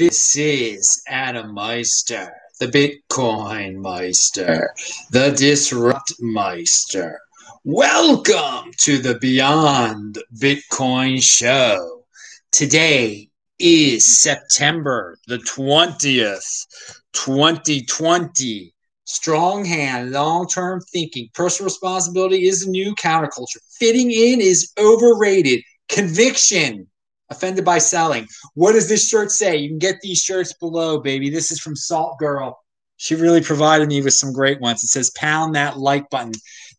This is Adam Meister, the Bitcoin Meister, the Disrupt Meister. Welcome to the Beyond Bitcoin Show. Today is September the 20th, 2020. Strong hand, long term thinking, personal responsibility is the new counterculture. Fitting in is overrated. Conviction offended by selling. What does this shirt say? You can get these shirts below, baby. This is from Salt Girl. She really provided me with some great ones. It says, pound that like button.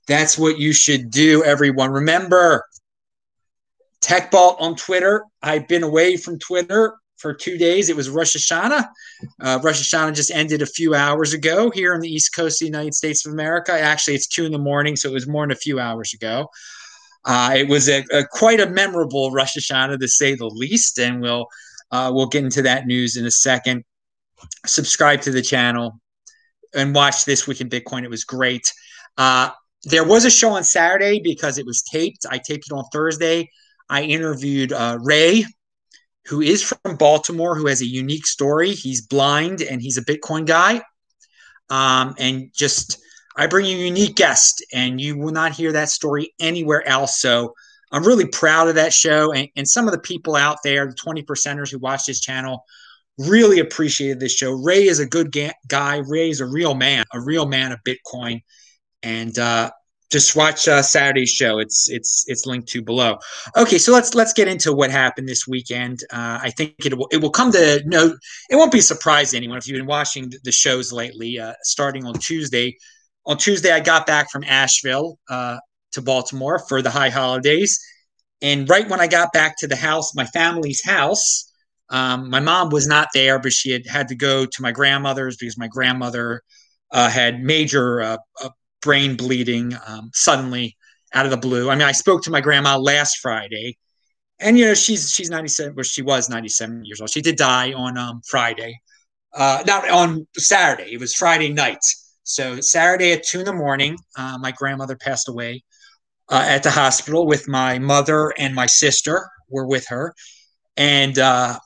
That's what you should do, everyone. Remember, TechBalt on Twitter. I've been away from Twitter for two days. It was Rosh Hashanah. Uh, Rosh Hashanah just ended a few hours ago here on the East Coast of the United States of America. Actually, it's two in the morning, so it was more than a few hours ago. Uh, it was a, a, quite a memorable Rosh Hashanah, to say the least, and we'll uh, we'll get into that news in a second. Subscribe to the channel and watch this week in Bitcoin. It was great. Uh, there was a show on Saturday because it was taped. I taped it on Thursday. I interviewed uh, Ray, who is from Baltimore, who has a unique story. He's blind and he's a Bitcoin guy, um, and just I bring you a unique guest, and you will not hear that story anywhere else. So I'm really proud of that show. And, and some of the people out there, the 20 percenters who watch this channel, really appreciated this show. Ray is a good ga- guy. Ray is a real man, a real man of Bitcoin. And uh, just watch uh, Saturday's show. It's it's it's linked to below. Okay, so let's let's get into what happened this weekend. Uh, I think it will it will come to no. It won't be a surprise to anyone if you've been watching the shows lately. Uh, starting on Tuesday, on Tuesday, I got back from Asheville uh, to Baltimore for the high holidays. And right when I got back to the house, my family's house, um, my mom was not there, but she had had to go to my grandmother's because my grandmother uh, had major uh, uh brain bleeding um, suddenly out of the blue. I mean, I spoke to my grandma last Friday, and you know she's she's 97, or she was 97 years old. She did die on um, Friday, uh, not on Saturday. It was Friday night. So Saturday at two in the morning, uh, my grandmother passed away uh, at the hospital with my mother and my sister were with her, and uh,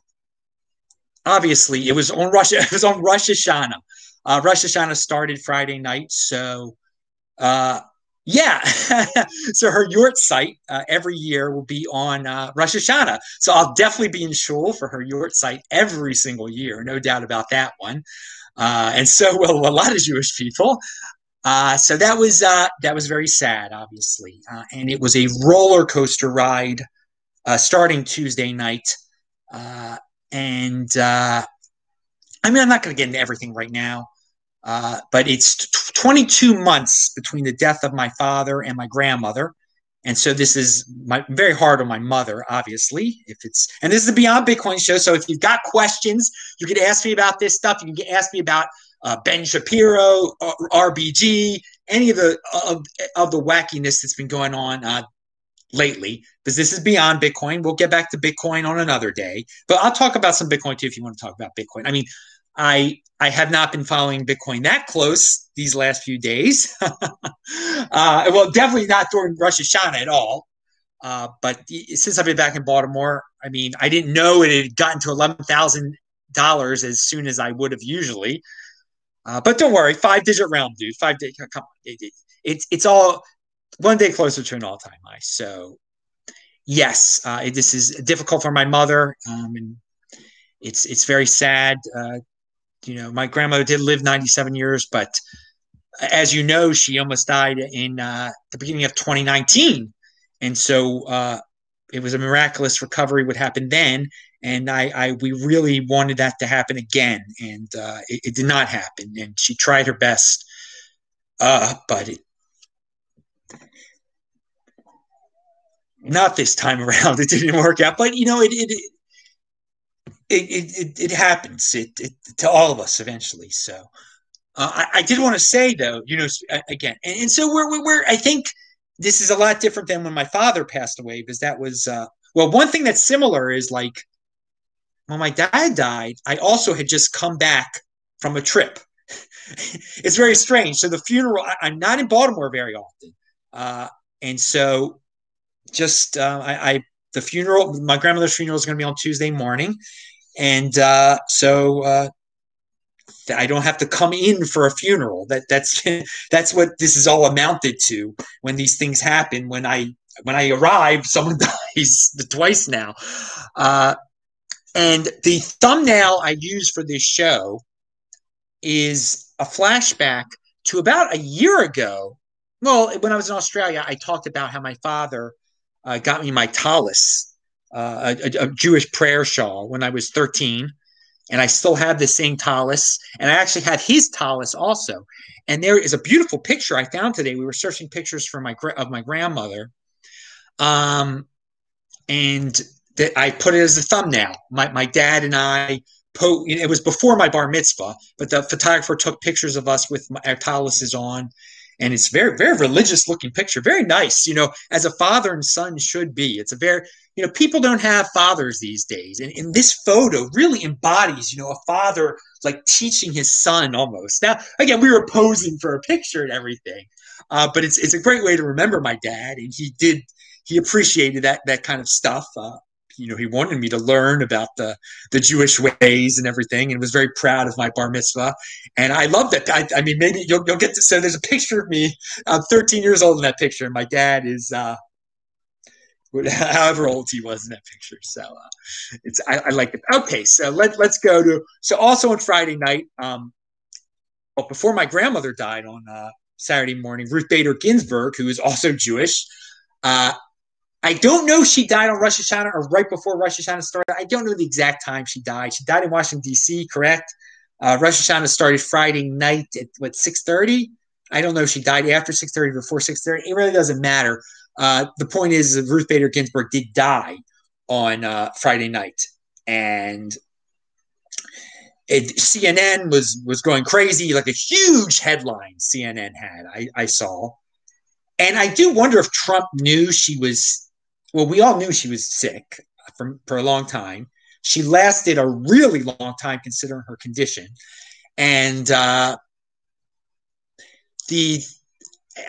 obviously it was on Rosh it was on Rosh Hashanah. Uh, Rosh Hashanah started Friday night, so uh, yeah. so her yahrzeit uh, every year will be on uh, Rosh Hashanah. So I'll definitely be in shul for her yahrzeit every single year, no doubt about that one uh, and so will a lot of Jewish people. Uh, so that was uh, that was very sad, obviously, uh, and it was a roller coaster ride uh, starting Tuesday night. Uh, and I mean, I'm not going to get into everything right now, but it's t- 22 months between the death of my father and my grandmother. And so this is my, very hard on my mother, obviously. If it's and this is the Beyond Bitcoin show. So if you've got questions, you can ask me about this stuff. You can ask me about uh, Ben Shapiro, RBG, any of the of, of the wackiness that's been going on uh, lately. Because this is Beyond Bitcoin. We'll get back to Bitcoin on another day. But I'll talk about some Bitcoin too if you want to talk about Bitcoin. I mean, I I have not been following Bitcoin that close these last few days. uh, well, definitely not during Rosh Hashanah at all. Uh, but since I've been back in Baltimore, I mean, I didn't know it had gotten to eleven thousand dollars as soon as I would have usually. Uh, but don't worry, five digit round, dude. Five digit. Come on, it, it, it's it's all one day closer to an all time high. So yes, uh, it, this is difficult for my mother, um, and it's it's very sad uh, you know, my grandmother did live 97 years, but as you know, she almost died in uh, the beginning of 2019. And so uh, it was a miraculous recovery what happened then. And I, I we really wanted that to happen again. And uh, it, it, did not happen. And she tried her best, uh, but it, not this time around. It didn't work out. But, you know, it, it it, it, it happens it, it, to all of us eventually. So uh, I, I, did want to say though, you know, again, and, and so we're, we're, I think this is a lot different than when my father passed away because that was, uh, well, one thing that's similar is like when my dad died, I also had just come back from a trip. it's very strange. So the funeral, I, am not in Baltimore very often. Uh, and so just, uh, I, I, the funeral, my grandmother's funeral is going to be on Tuesday morning and uh, so uh, I don't have to come in for a funeral. That that's that's what this is all amounted to. When these things happen, when I when I arrive, someone dies twice now. Uh, and the thumbnail I use for this show is a flashback to about a year ago. Well, when I was in Australia, I talked about how my father uh, got me my tallis, uh, a, a, Jewish prayer shawl, when I was 13. And I still have the same tallis. And I actually had his tallis also. And there is a beautiful picture I found today. We were searching pictures for my of my grandmother. Um, and that I put it as a thumbnail. My, my dad and I po- it was before my bar mitzvah, but the photographer took pictures of us with my, our tallises on, and it's very very religious looking picture, very nice. You know, as a father and son should be. It's a very you know people don't have fathers these days, and, and this photo really embodies you know a father like teaching his son almost. Now again, we were posing for a picture and everything, uh, but it's it's a great way to remember my dad, and he did he appreciated that that kind of stuff. Uh, you know, he wanted me to learn about the the Jewish ways and everything, and was very proud of my bar mitzvah. And I love that. I, I mean, maybe you'll, you'll get to. So there's a picture of me. I'm 13 years old in that picture, and my dad is. Uh, however old he was in that picture. So uh, it's I, I, like it. Okay, so let let's go to so also on Friday night. Um, well, before my grandmother died on uh, Saturday morning, Ruth Bader Ginsburg, who is also Jewish, uh, I don't know if she died on Rosh Hashanah or right before Rosh Hashanah started. I don't know the exact time she died. She died in Washington D.C. Correct? Uh, Rosh Hashanah started Friday night at what six thirty. I don't know if she died after six thirty before six thirty. It really doesn't matter. Uh, the point is, Ruth Bader Ginsburg did die on uh, Friday night, and it, CNN was was going crazy, like a huge headline CNN had. I, I saw, and I do wonder if Trump knew she was well, we all knew she was sick for, for a long time. She lasted a really long time considering her condition. And uh, the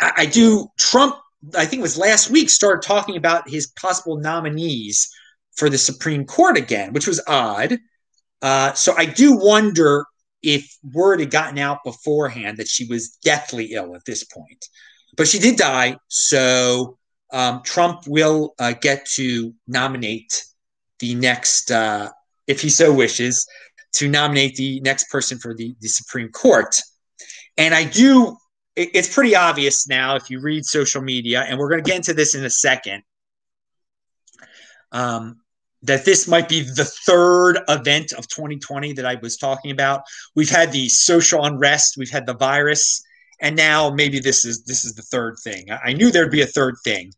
I do Trump, I think it was last week, started talking about his possible nominees for the Supreme Court again, which was odd. Uh, so I do wonder if word had gotten out beforehand that she was deathly ill at this point. But she did die, so um, Trump will uh, get to nominate the next, uh, if he so wishes, to nominate the next person for the, the Supreme Court. And I do, it, it's pretty obvious now if you read social media, and we're going to get into this in a second, um, that this might be the third event of 2020 that I was talking about. We've had the social unrest, we've had the virus, and now maybe this is this is the third thing. I knew there'd be a third thing.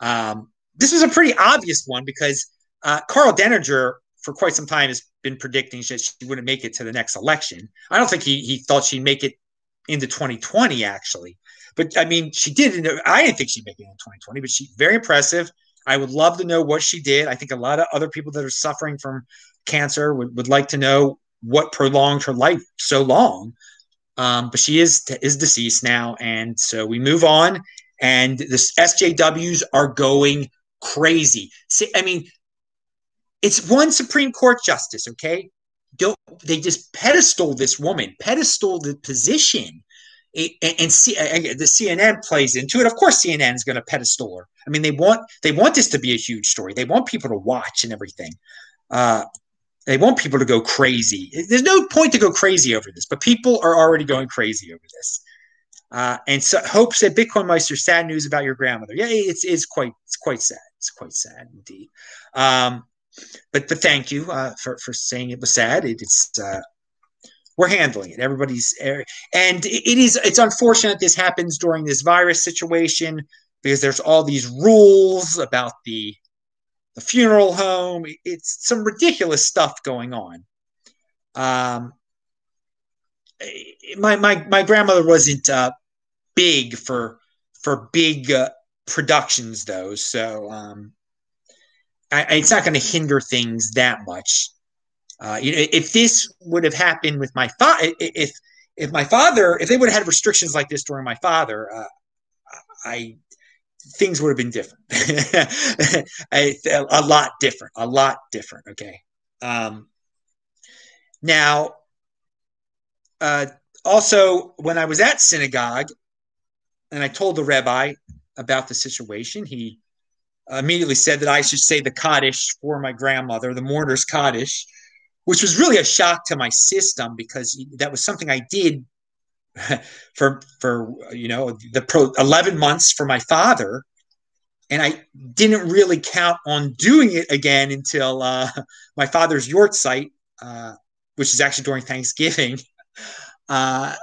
Um, this was a pretty obvious one because uh, Karl Denninger for quite some time has been predicting that she wouldn't make it to the next election. I don't think he he thought she'd make it into 2020 actually, but I mean she did. I didn't think she'd make it in 2020, but she very impressive. I would love to know what she did. I think a lot of other people that are suffering from cancer would, would like to know what prolonged her life so long. Um, but she is is deceased now, and so we move on. And the SJWs are going crazy. See, I mean, it's one Supreme Court justice, okay? Don't they just pedestal this woman, pedestal the position, and, and, see, and the CNN plays into it. Of course, CNN is going to pedestal her. I mean, they want they want this to be a huge story. They want people to watch and everything. Uh, they want people to go crazy. There's no point to go crazy over this, but people are already going crazy over this. Uh, and so Hope said, Bitcoin Meister, sad news about your grandmother. Yeah, it's, it's quite it's quite sad. It's quite sad indeed. Um, but but thank you uh, for for saying it was sad. It, it's uh, we're handling it. Everybody's and it is it's unfortunate this happens during this virus situation because there's all these rules about the the funeral home. It's some ridiculous stuff going on. Um, my my my grandmother wasn't uh, big for for big uh, productions though, so um, I, it's not going to hinder things that much. Uh, you know, if this would have happened with my father, if if my father, if they would have had restrictions like this during my father, uh, I things would have been different, a, a, lot different, a lot different. Okay. Um, Now, uh, also, when I was at synagogue and I told the rabbi about the situation, he immediately said that I should say the Kaddish for my grandmother, the mourner's Kaddish, which was really a shock to my system because that was something I did for for you know the pro 11 months for my father and I didn't really count on doing it again until uh, my father's yahrzeit, uh, which is actually during Thanksgiving, uh,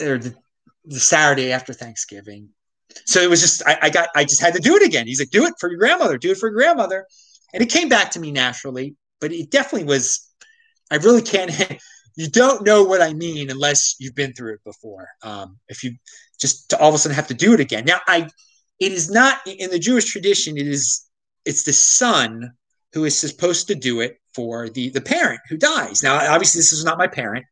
or the, the, Saturday after Thanksgiving. So it was just I, I, got I just had to do it again. He's like, do it for your grandmother, do it for your grandmother, and it came back to me naturally. But it definitely was. I really can't. you don't know what I mean unless you've been through it before. Um, if you just all of a sudden have to do it again. Now I it is not in the Jewish tradition. It is it's the son who is supposed to do it for the the parent who dies. Now, obviously, this is not my parent.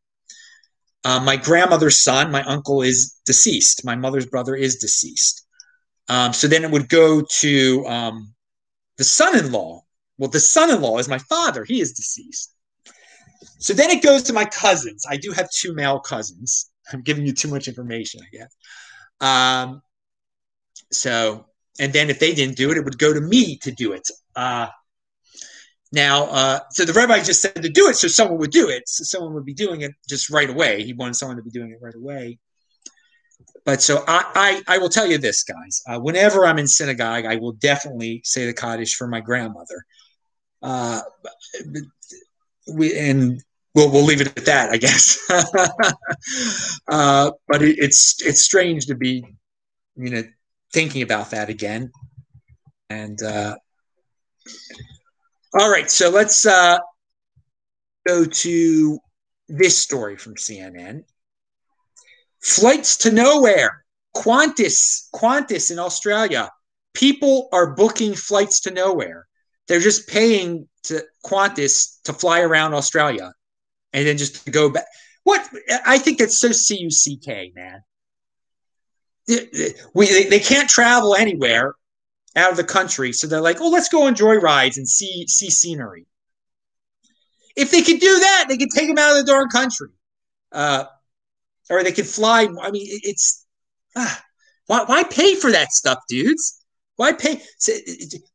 Uh, my grandmother's son, my uncle, is deceased. My mother's brother is deceased. Um, so then it would go to um, the son-in-law. Well, the son-in-law is my father. He is deceased. So then it goes to my cousins. I do have two male cousins. I'm giving you too much information, I guess. Um, so, and then if they didn't do it, it would go to me to do it. Uh, now, uh, so the rabbi just said to do it, so someone would do it. So someone would be doing it just right away. He wanted someone to be doing it right away. But so I, I, I will tell you this, guys. Uh, whenever I'm in synagogue, I will definitely say the Kaddish for my grandmother. Uh, we and we'll we'll leave it at that, I guess. uh, but it, it's it's strange to be, you know, thinking about that again. And uh, all right, so let's uh, go to this story from CNN. Flights to nowhere. Qantas, Qantas in Australia. People are booking flights to nowhere. They're just paying to Qantas to fly around Australia and then just to go back. What I think that's so C U C K, man we they, they can't travel anywhere out of the country, so they're like, "Oh, let's go enjoy rides and see see scenery." If they could do that, they could take them out of the darn country, uh, or they could fly. I mean, it's ah, why why pay for that stuff, dudes? Why pay?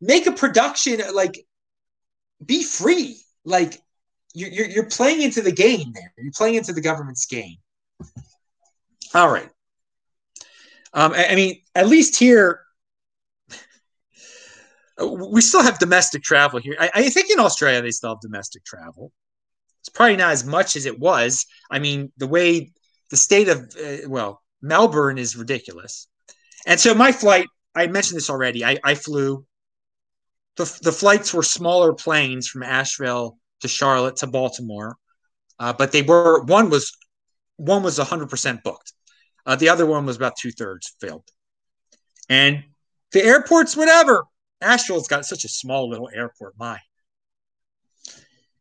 Make a production like be free. Like you're you're playing into the game there. You're playing into the government's game. All right. Um, I mean, at least here, we still have domestic travel here. I, I, think in Australia they still have domestic travel. It's probably not as much as it was. I mean, the way the state of uh, well, Melbourne is ridiculous. And so my flight, I mentioned this already. I, I flew. The, the flights were smaller planes from Asheville to Charlotte to Baltimore, uh, but they were one was one was 100% booked. Uh, the other one was about two thirds filled. And the airports, whatever. Asheville's got such a small little airport. My,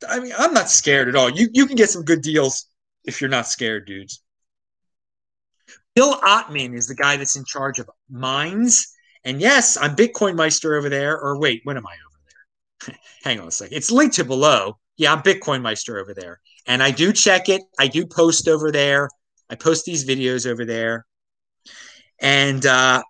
I mean, I'm not scared at all. You you can get some good deals if you're not scared, dudes. Bill Ottman is the guy that's in charge of Minds. And yes, I'm Bitcoin Meister over there. Or wait, when am I over there? Hang on a second. It's linked to below. Yeah, I'm Bitcoin Meister over there. And I do check it. I do post over there. I post these videos over there. And uh,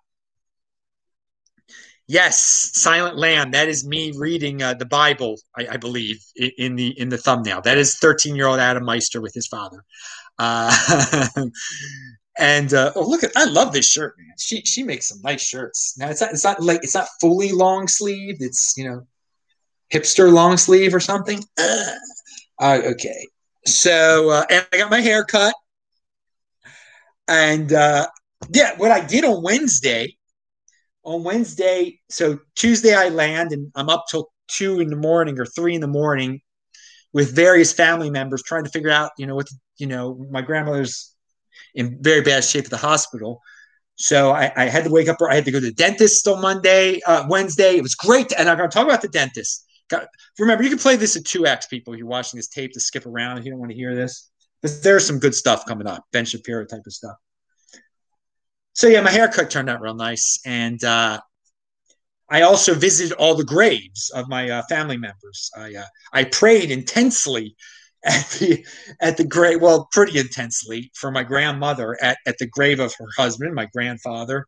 yes, Silent Lamb. That is me reading uh, the Bible, I, I, believe, in the in the thumbnail. That is 13 year old Adam Meister with his father. Uh, and uh, oh, look at I love this shirt, man. She she makes some nice shirts. Now it's not it's not like it's not fully long sleeve. It's you know hipster long sleeve or something. Uh, okay, so uh, and I got my hair cut. And uh, yeah, what I did on Wednesday, on Wednesday, so Tuesday I land and I'm up till two in the morning or three in the morning with various family members trying to figure out, you know, what, you know, my grandmother's in very bad shape at the hospital. So I, I, had to wake up. Or I had to go to the dentist on Monday, uh, Wednesday. It was great. And I'm going to talk about the dentist. Remember, you can play this at 2x, people. You're watching this tape to skip around if you don't want to hear this. But there's some good stuff coming up, Ben Shapiro type of stuff. So yeah, my haircut turned out real nice, and uh, I also visited all the graves of my uh, family members. I uh, I prayed intensely at the at the grave well pretty intensely for my grandmother at, at the grave of her husband my grandfather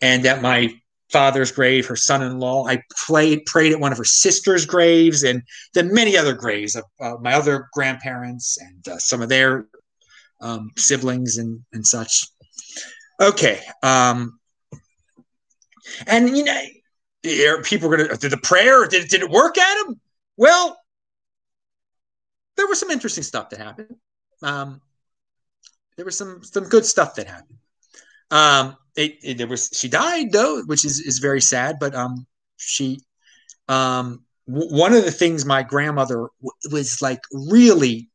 and at my father's grave her son-in-law. I played prayed at one of her sister's graves and then many other graves of uh, my other grandparents and uh, some of their um, siblings and and such okay um and you know people are gonna did the prayer did, did it work Adam? well there was some interesting stuff that happened. Um, there was some some good stuff that happened. Um, it, it, there was she died though, which is is very sad. But um, she um, w- one of the things my grandmother w- was like really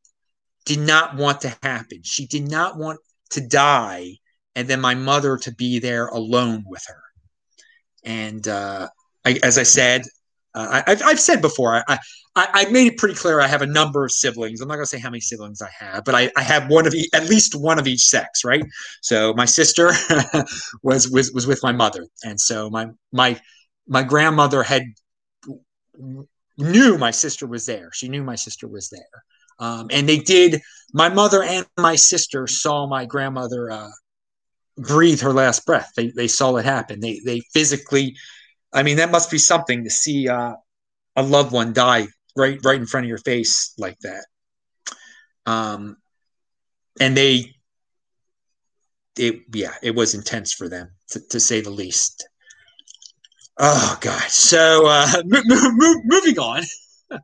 did not want to happen. She did not want to die, and then my mother to be there alone with her. And uh, I, as I said, uh, I, have said before, I, I, I made it pretty clear I have a number of siblings. I'm not going to say how many siblings I have, but I, I have one of each, at least one of each sex, right? So my sister was, was was with my mother, and so my my my grandmother had knew my sister was there. She knew my sister was there, um, and they did. My mother and my sister saw my grandmother uh, breathe her last breath. They they saw it happen. They they physically. I mean, that must be something to see uh, a loved one die right right in front of your face like that. Um, and they, it yeah, it was intense for them to, to say the least. Oh God! So uh, moving on.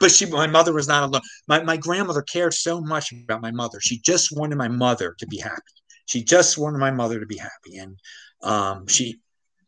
but she, my mother was not alone. My my grandmother cared so much about my mother. She just wanted my mother to be happy. She just wanted my mother to be happy, and um, she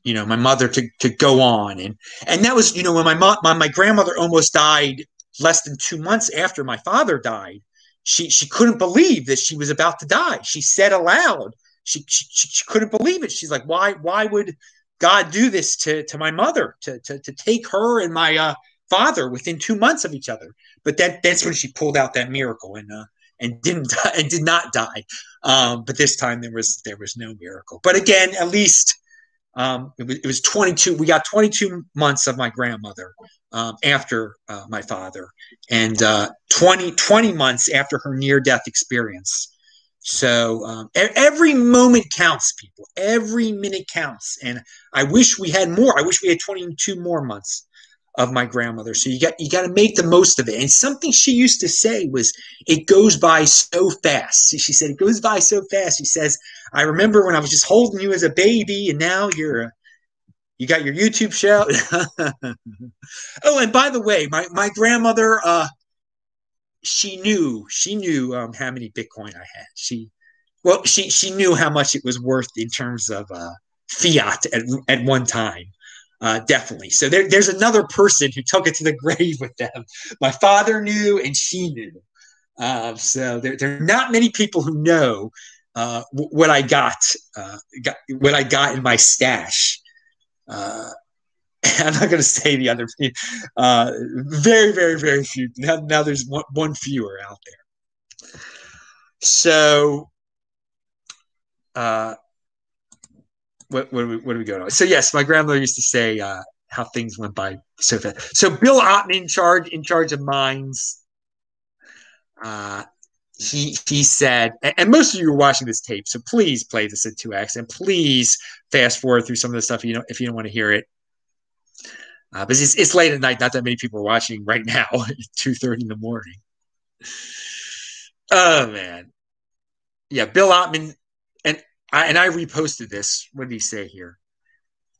you know my mother to to go on. And and that was you know when my mom my, my grandmother almost died less than two months after my father died she she couldn't believe that she was about to die. She said aloud she she, she couldn't believe it. She's like why why would god do this to to my mother to to, to take her and my uh, father within two months of each other? But that that's when she pulled out that miracle. And uh and didn't die, and did not die um but this time there was there was no miracle but again at least um, it, was, it, was, 22. We got 22 months of my grandmother um, after uh, my father, and uh, 20 20 months after her near death experience. So um, every moment counts, people. Every minute counts, and I wish we had more. I wish we had 22 more months of my grandmother. So you got you got to make the most of it. And something she used to say was, "It goes by so fast." She said, "It goes by so fast." She says, "I remember when I was just holding you as a baby, and now you're." You got your YouTube show. oh, and by the way, my, my grandmother, uh, she knew she knew um, how many Bitcoin I had. She, well, she she knew how much it was worth in terms of uh, fiat at, at one time uh, definitely. So there, there's another person who took it to the grave with them. My father knew, and she knew. Uh, so there, there are not many people who know uh, what I got, uh, got, what I got in my stash. Uh, I'm not going to say the other. Uh, very, very, very few. Now, now there's one, one fewer out there. So, what, what, are we, what are we going on? So yes, my grandmother used to say uh, how things went by so fast. So Bill Ottman in charge in charge of Minds. Uh, he he said, and most of you are watching this tape, so please play this at two x, and please fast forward through some of the stuff you know if you don't want to hear it. Uh, but it's, it's late at night. Not that many people are watching right now two thirty in the morning. Oh man, yeah. Bill Ottman I, and I reposted this. What did he say here?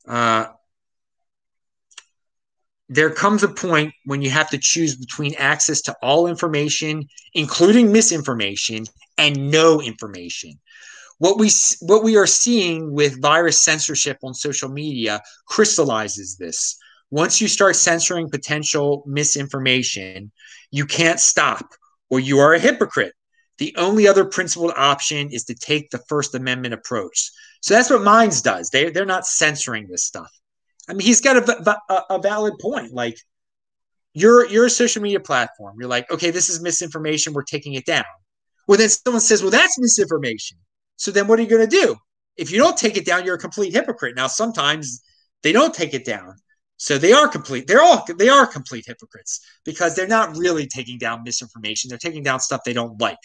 Uh, there comes a point when you have to choose between access to all information, including misinformation, and no information. What we what we are seeing with virus censorship on social media crystallizes this. Once you start censoring potential misinformation, you can't stop, or you are a hypocrite. The only other principled option is to take the First Amendment approach. So that's what Minds does. They, they're not censoring this stuff. I mean, he's got a, a, a valid point. Like, you're, you're a social media platform. You're like, okay, this is misinformation. We're taking it down. Well, then someone says, well, that's misinformation. So then what are you going to do? If you don't take it down, you're a complete hypocrite. Now, sometimes they don't take it down. So they are complete. They're all they are complete hypocrites because they're not really taking down misinformation. They're taking down stuff they don't like.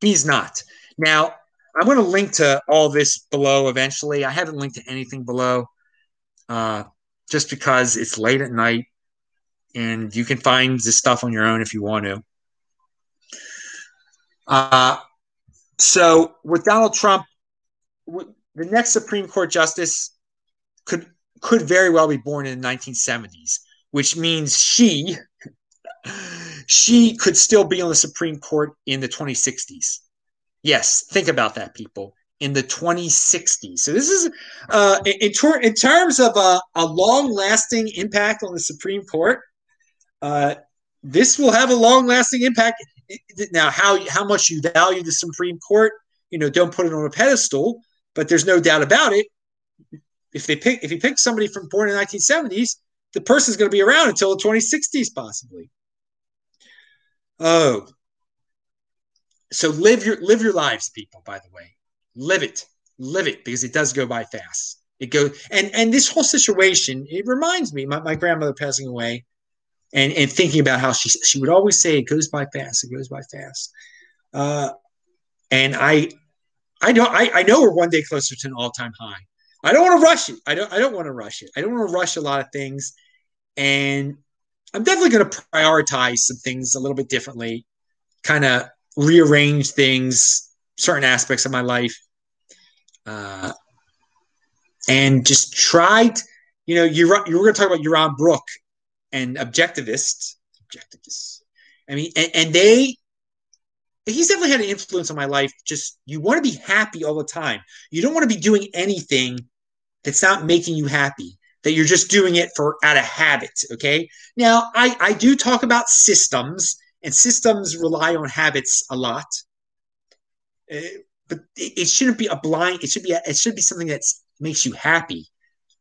He's not. Now, I'm going to link to all this below eventually. I haven't linked to anything below uh, just because it's late at night and you can find this stuff on your own if you want to. Uh, so with Donald Trump, the next Supreme Court justice could could very well be born in the 1970s, which means she she could still be on the Supreme Court in the 2060s. Yes, think about that, people. In the 2060s. So this is uh, in, ter- in terms of a, a long-lasting impact on the Supreme Court. Uh, this will have a long-lasting impact. Now, how how much you value the Supreme Court, you know, don't put it on a pedestal. But there's no doubt about it. If they pick, if you pick somebody from born in the 1970s, the person's going to be around until the 2060s, possibly. Oh, so live your live your lives, people. By the way, live it, live it, because it does go by fast. It goes, and and this whole situation, it reminds me, my, my grandmother passing away, and and thinking about how she she would always say, "It goes by fast. It goes by fast." Uh, and I, I know I, I know we're one day closer to an all time high. I don't want to rush it. I don't I don't want to rush it. I don't want to rush a lot of things, and I'm definitely going to prioritize some things a little bit differently. Kind of rearrange things, certain aspects of my life, uh, and just tried. You know, you were going to talk about Yaron Brook and objectivists. Objectivists. I mean, and, and they he's definitely had an influence on my life. Just you want to be happy all the time. You don't want to be doing anything that's not making you happy. That you're just doing it for out of habit. Okay. Now I I do talk about systems and systems rely on habits a lot. Uh, but it, it, shouldn't be a blind. It should be a, it should be something that makes you happy.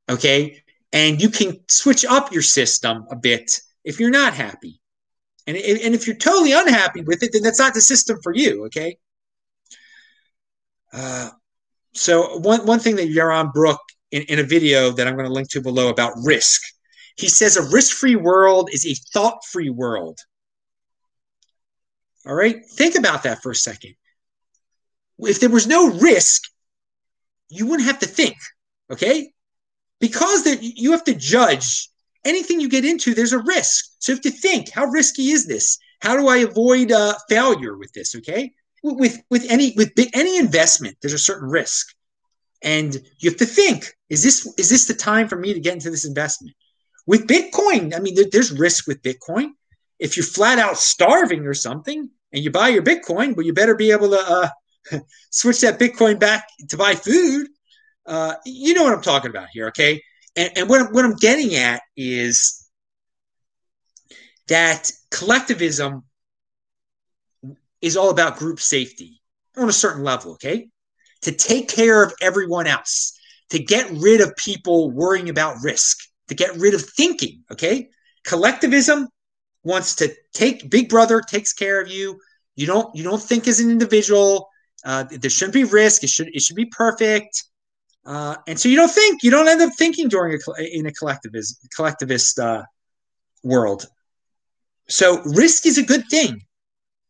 Okay, and you can switch up your system a bit if you're not happy. And, and if you're totally unhappy with it, then that's not the system for you. Okay. Uh, so one one thing that Yaron Brook in, in a video that I'm going to link to below about risk, he says a risk-free world is a thought-free world. All right. Think about that for a second. If there was no risk, you wouldn't have to think. Okay. Because there, you have to judge anything you get into, there's a risk. So you have to think how risky is this? How do I avoid uh, failure with this? Okay. With, with any with any investment, there's a certain risk, and you have to think: is this is this the time for me to get into this investment? With Bitcoin, I mean, there, there's risk with Bitcoin. If you're flat out starving or something, and you buy your Bitcoin, but you better be able to uh, switch that Bitcoin back to buy food. Uh, you know what I'm talking about here, okay? And, and what, what I'm getting at is that collectivism is all about group safety on a certain level, okay? To take care of everyone else, to get rid of people worrying about risk, to get rid of thinking, okay? Collectivism wants to take Big Brother takes care of you. You don't you don't think as an individual. Uh, there shouldn't be risk. It should it should be perfect. Uh, and so you don't think you don't end up thinking during a in a collectivist collectivist uh, world. So risk is a good thing.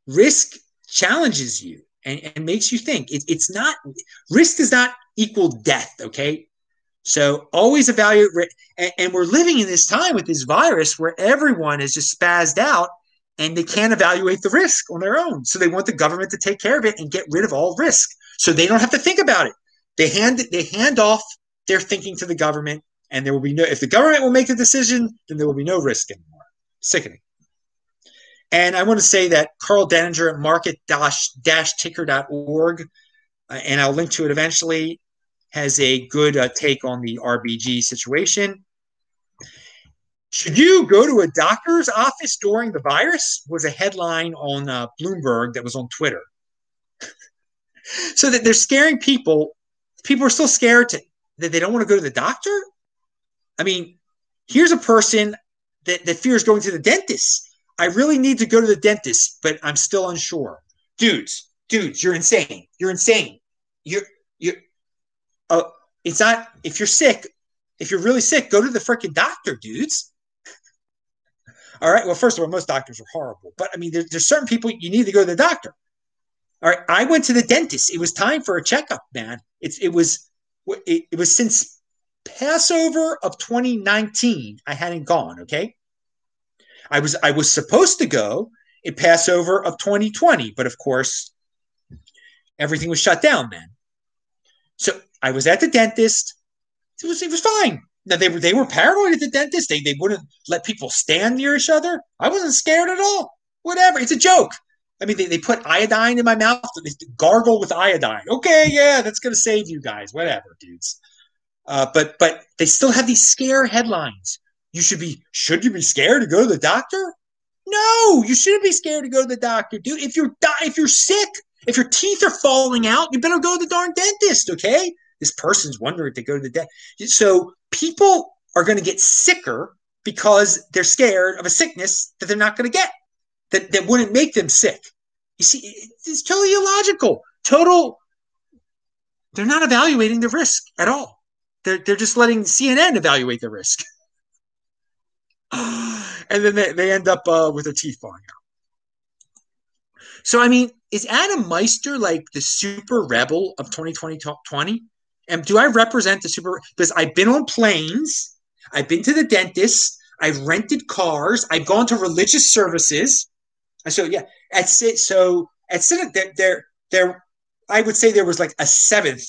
Risk challenges you and, and makes you think. It, it's not risk does not equal death. Okay, so always evaluate, and, and we're living in this time with this virus where everyone is just spazzed out and they can't evaluate the risk on their own. So they want the government to take care of it and get rid of all risk, so they don't have to think about it. They hand they hand off their thinking to the government, and there will be no. If the government will make the decision, then there will be no risk anymore. Sickening. And I want to say that Karl Denninger at market-ticker.org, uh, and I'll link to it eventually, has a good uh, take on the RBG situation. Should you go to a doctor's office during the virus? Was a headline on uh, Bloomberg that was on Twitter. so that they're scaring people. People are still scared to, that they don't want to go to the doctor. I mean, here's a person that, that fears going to the dentist. I really need to go to the dentist, but I'm still unsure. Dudes, dudes, you're insane. You're insane. You're you're uh, it's not if you're sick, If you're really sick, go to the freaking doctor, dudes. All right. Well, first of all, most doctors are horrible, but I mean, there, there's certain people you need to go to the doctor. All right. I went to the dentist. It was time for a checkup, man. It's it was it, it was since Passover of 2019. I hadn't gone. Okay. I was I was supposed to go in Passover of 2020, but of course, everything was shut down then. So I was at the dentist. It was it was fine. Now they were they were paranoid at the dentist. They they wouldn't let people stand near each other. I wasn't scared at all. Whatever. It's a joke. I mean, they, they put iodine in my mouth. They gargle with iodine. Okay, yeah, that's gonna save you guys. Whatever, dudes. Uh, but but they still have these scare headlines. You should be should you be scared to go to the doctor? No, you shouldn't be scared to go to the doctor, dude. If you're if you're sick, if your teeth are falling out, you better go to the darn dentist, okay? This person's wondering if they go to the dentist. So people are going to get sicker because they're scared of a sickness that they're not going to get, that, that wouldn't make them sick. You see, it's totally illogical. Total, they're not evaluating the risk at all. They're, they're just letting CNN evaluate the risk. and then they, they end up uh, with their teeth falling out. So, I mean, is Adam Meister like the super rebel of 2020? 20? And do I represent the super? Because I've been on planes, I've been to the dentist, I've rented cars, I've gone to religious services. And so, yeah, at so at Senate, there, there, there, I would say there was like a seventh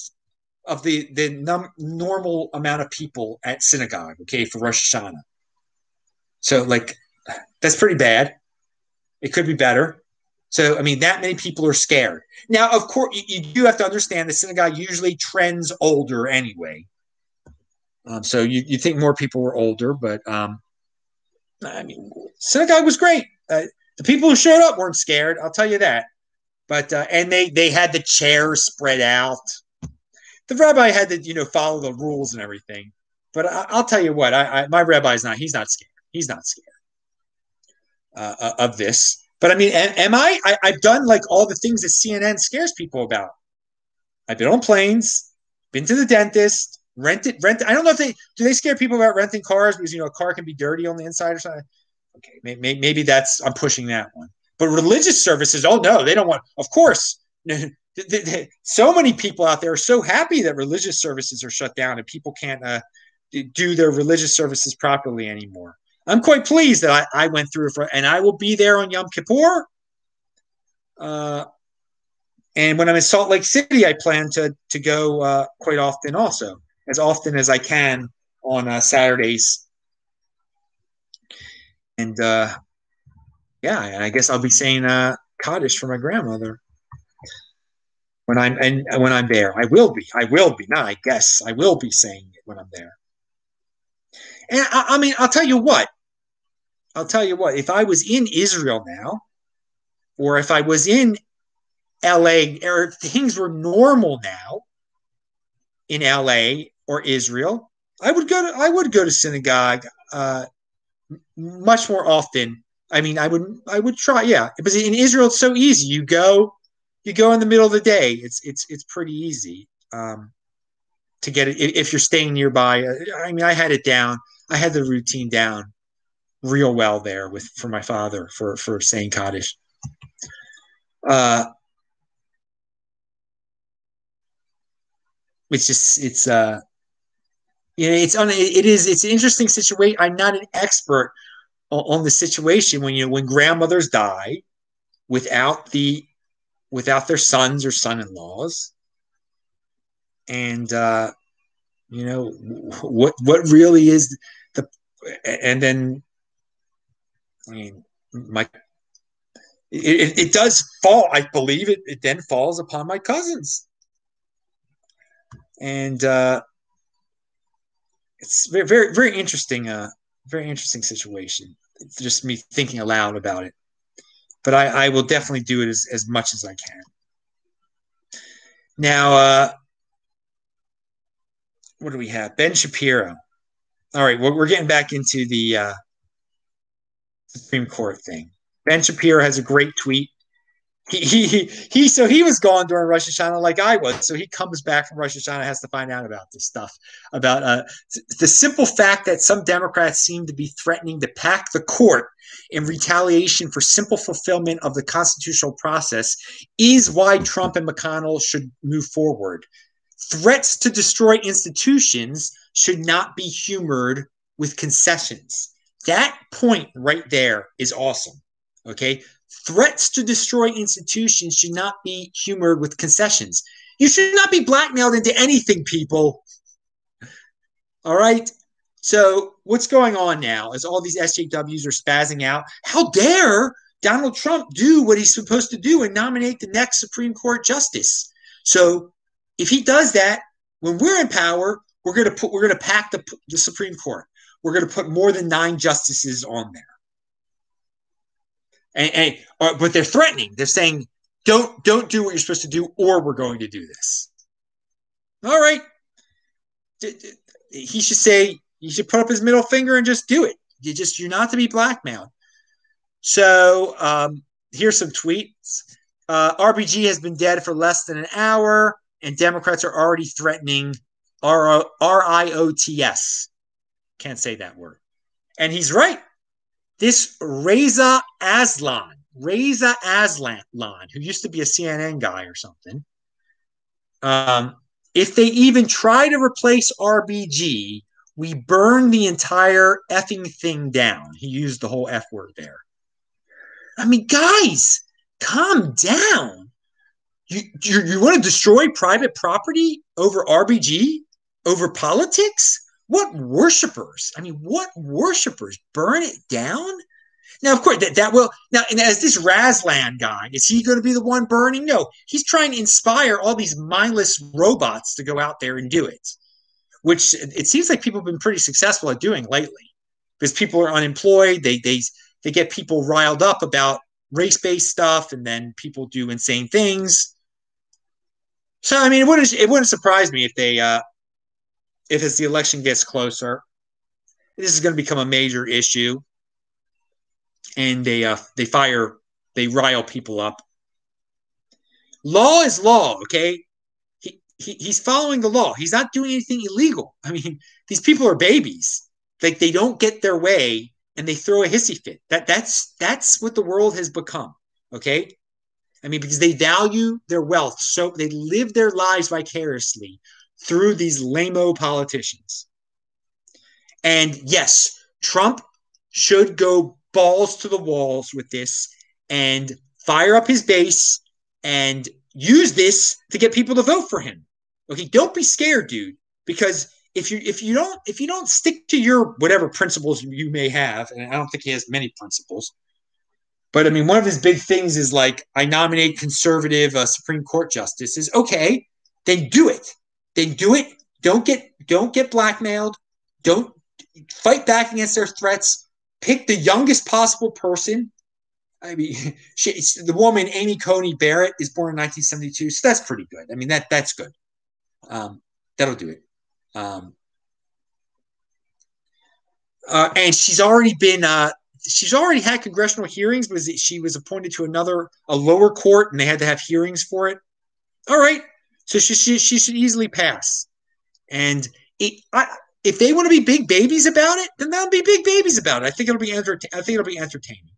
of the the num- normal amount of people at synagogue. Okay, for Rosh Hashanah. So, like, that's pretty bad. It could be better. So, I mean, that many people are scared. Now, of course, you, you do have to understand the synagogue usually trends older anyway. Um, so you, you think more people were older, but um, I mean, synagogue was great. Uh, the people who showed up weren't scared. I'll tell you that. But uh, and they they had the chairs spread out. The rabbi had to you know follow the rules and everything. But I, will tell you what, I, I, my rabbi's not. He's not scared. He's not scared uh, uh of this. But I mean, am, am I, I? I've done like all the things that CNN scares people about. I've been on planes, been to the dentist, rented rent. I don't know if they do. They scare people about renting cars because you know a car can be dirty on the inside or something. Okay, maybe, maybe that's I'm pushing that one. But religious services, oh no, they don't want. Of course, so many people out there are so happy that religious services are shut down and people can't uh, do their religious services properly anymore. I'm quite pleased that I, I went through for, and I will be there on Yom Kippur. Uh, and when I'm in Salt Lake City, I plan to to go uh, quite often, also as often as I can on uh, Saturdays. And uh, yeah, and I guess I'll be saying uh, Kaddish for my grandmother when I'm and when I'm there. I will be. I will be. Not I guess I will be saying it when I'm there. And I, I mean, I'll tell you what. I'll tell you what, if I was in Israel now, or if I was in LA, or things were normal now in LA or Israel, I would go to I would go to synagogue uh, much more often. I mean, I would I would try, yeah. Because in Israel, it's so easy. You go, you go in the middle of the day. It's it's it's pretty easy um, to get it if you're staying nearby. I mean, I had it down. I had the routine down real well there with for my father for for saying Kaddish. Uh, it's just it's uh you know it's on it is it's an interesting situation. I'm not an expert on, the situation when you know when grandmothers die without the without their sons or son-in-laws and uh you know what what really is the and then I mean, my it, it does fall. I believe it. It then falls upon my cousins, and uh, it's very, very, very interesting. Uh, very interesting situation. It's just me thinking aloud about it, but I, I will definitely do it as, as much as I can. Now, uh, what do we have? Ben Shapiro. All right, we're getting back into the uh, Supreme Court thing. Ben Shapiro has a great tweet he, he he so he was gone during Rosh Hashanah like I was. So he comes back from Rosh Hashanah has to find out about this stuff about uh, the simple fact that some Democrats seem to be threatening to pack the court in retaliation for simple fulfillment of the constitutional process is why Trump and McConnell should move forward. Threats to destroy institutions should not be humored with concessions. That point right there is awesome. Okay. Threats to destroy institutions should not be humored with concessions. You should not be blackmailed into anything, people. All right. So, what's going on now is all these SJWs are spazzing out. How dare Donald Trump do what he's supposed to do and nominate the next Supreme Court justice? So, if he does that, when we're in power, we're going to put we're going to pack the, the Supreme Court. We're going to put more than nine justices on there. And, and uh, but they're threatening. They're saying, "Don't don't do what you're supposed to do, or we're going to do this." All right. He should say he should put up his middle finger and just do it. You just you're not to be blackmailed. So um, here's some tweets. Uh, RBG has been dead for less than an hour, and Democrats are already threatening R I O T S. Can't say that word. And he's right. This Reza Aslan, Reza Aslan, who used to be a CNN guy or something, um, if they even try to replace RBG, we burn the entire effing thing down. He used the whole F word there. I mean, guys, calm down. You, you, you want to destroy private property over RBG, over politics? What worshipers? I mean, what worshipers burn it down? Now, of course, that, that will now, and as this Razlan guy, is he going to be the one burning? No, he's trying to inspire all these mindless robots to go out there and do it, which it seems like people have been pretty successful at doing lately, because people are unemployed. They they they get people riled up about race based stuff, and then people do insane things. So, I mean, it wouldn't it wouldn't surprise me if they uh, if as the election gets closer, this is going to become a major issue, and they uh, they fire they rile people up. Law is law, okay. He, he he's following the law. He's not doing anything illegal. I mean, these people are babies. Like they don't get their way and they throw a hissy fit. That that's that's what the world has become. Okay. I mean, because they value their wealth, so they live their lives vicariously through these lame politicians. And yes, Trump should go balls to the walls with this and fire up his base and use this to get people to vote for him. Okay, don't be scared, dude, because if you if you don't if you don't stick to your whatever principles you may have, and I don't think he has many principles, but I mean one of his big things is like I nominate conservative uh, Supreme Court justices. Okay, then do it then do it. Don't get don't get blackmailed. Don't fight back against their threats. Pick the youngest possible person. I mean, she, the woman Amy Coney Barrett is born in 1972, so that's pretty good. I mean, that that's good. Um, that'll do it. Um, uh, and she's already been uh, she's already had congressional hearings, but she was appointed to another a lower court, and they had to have hearings for it. All right, so she, she, she should easily pass. And it, I, if they want to be big babies about it, then they'll be big babies about it. I think it'll be enter- I think it'll be entertaining.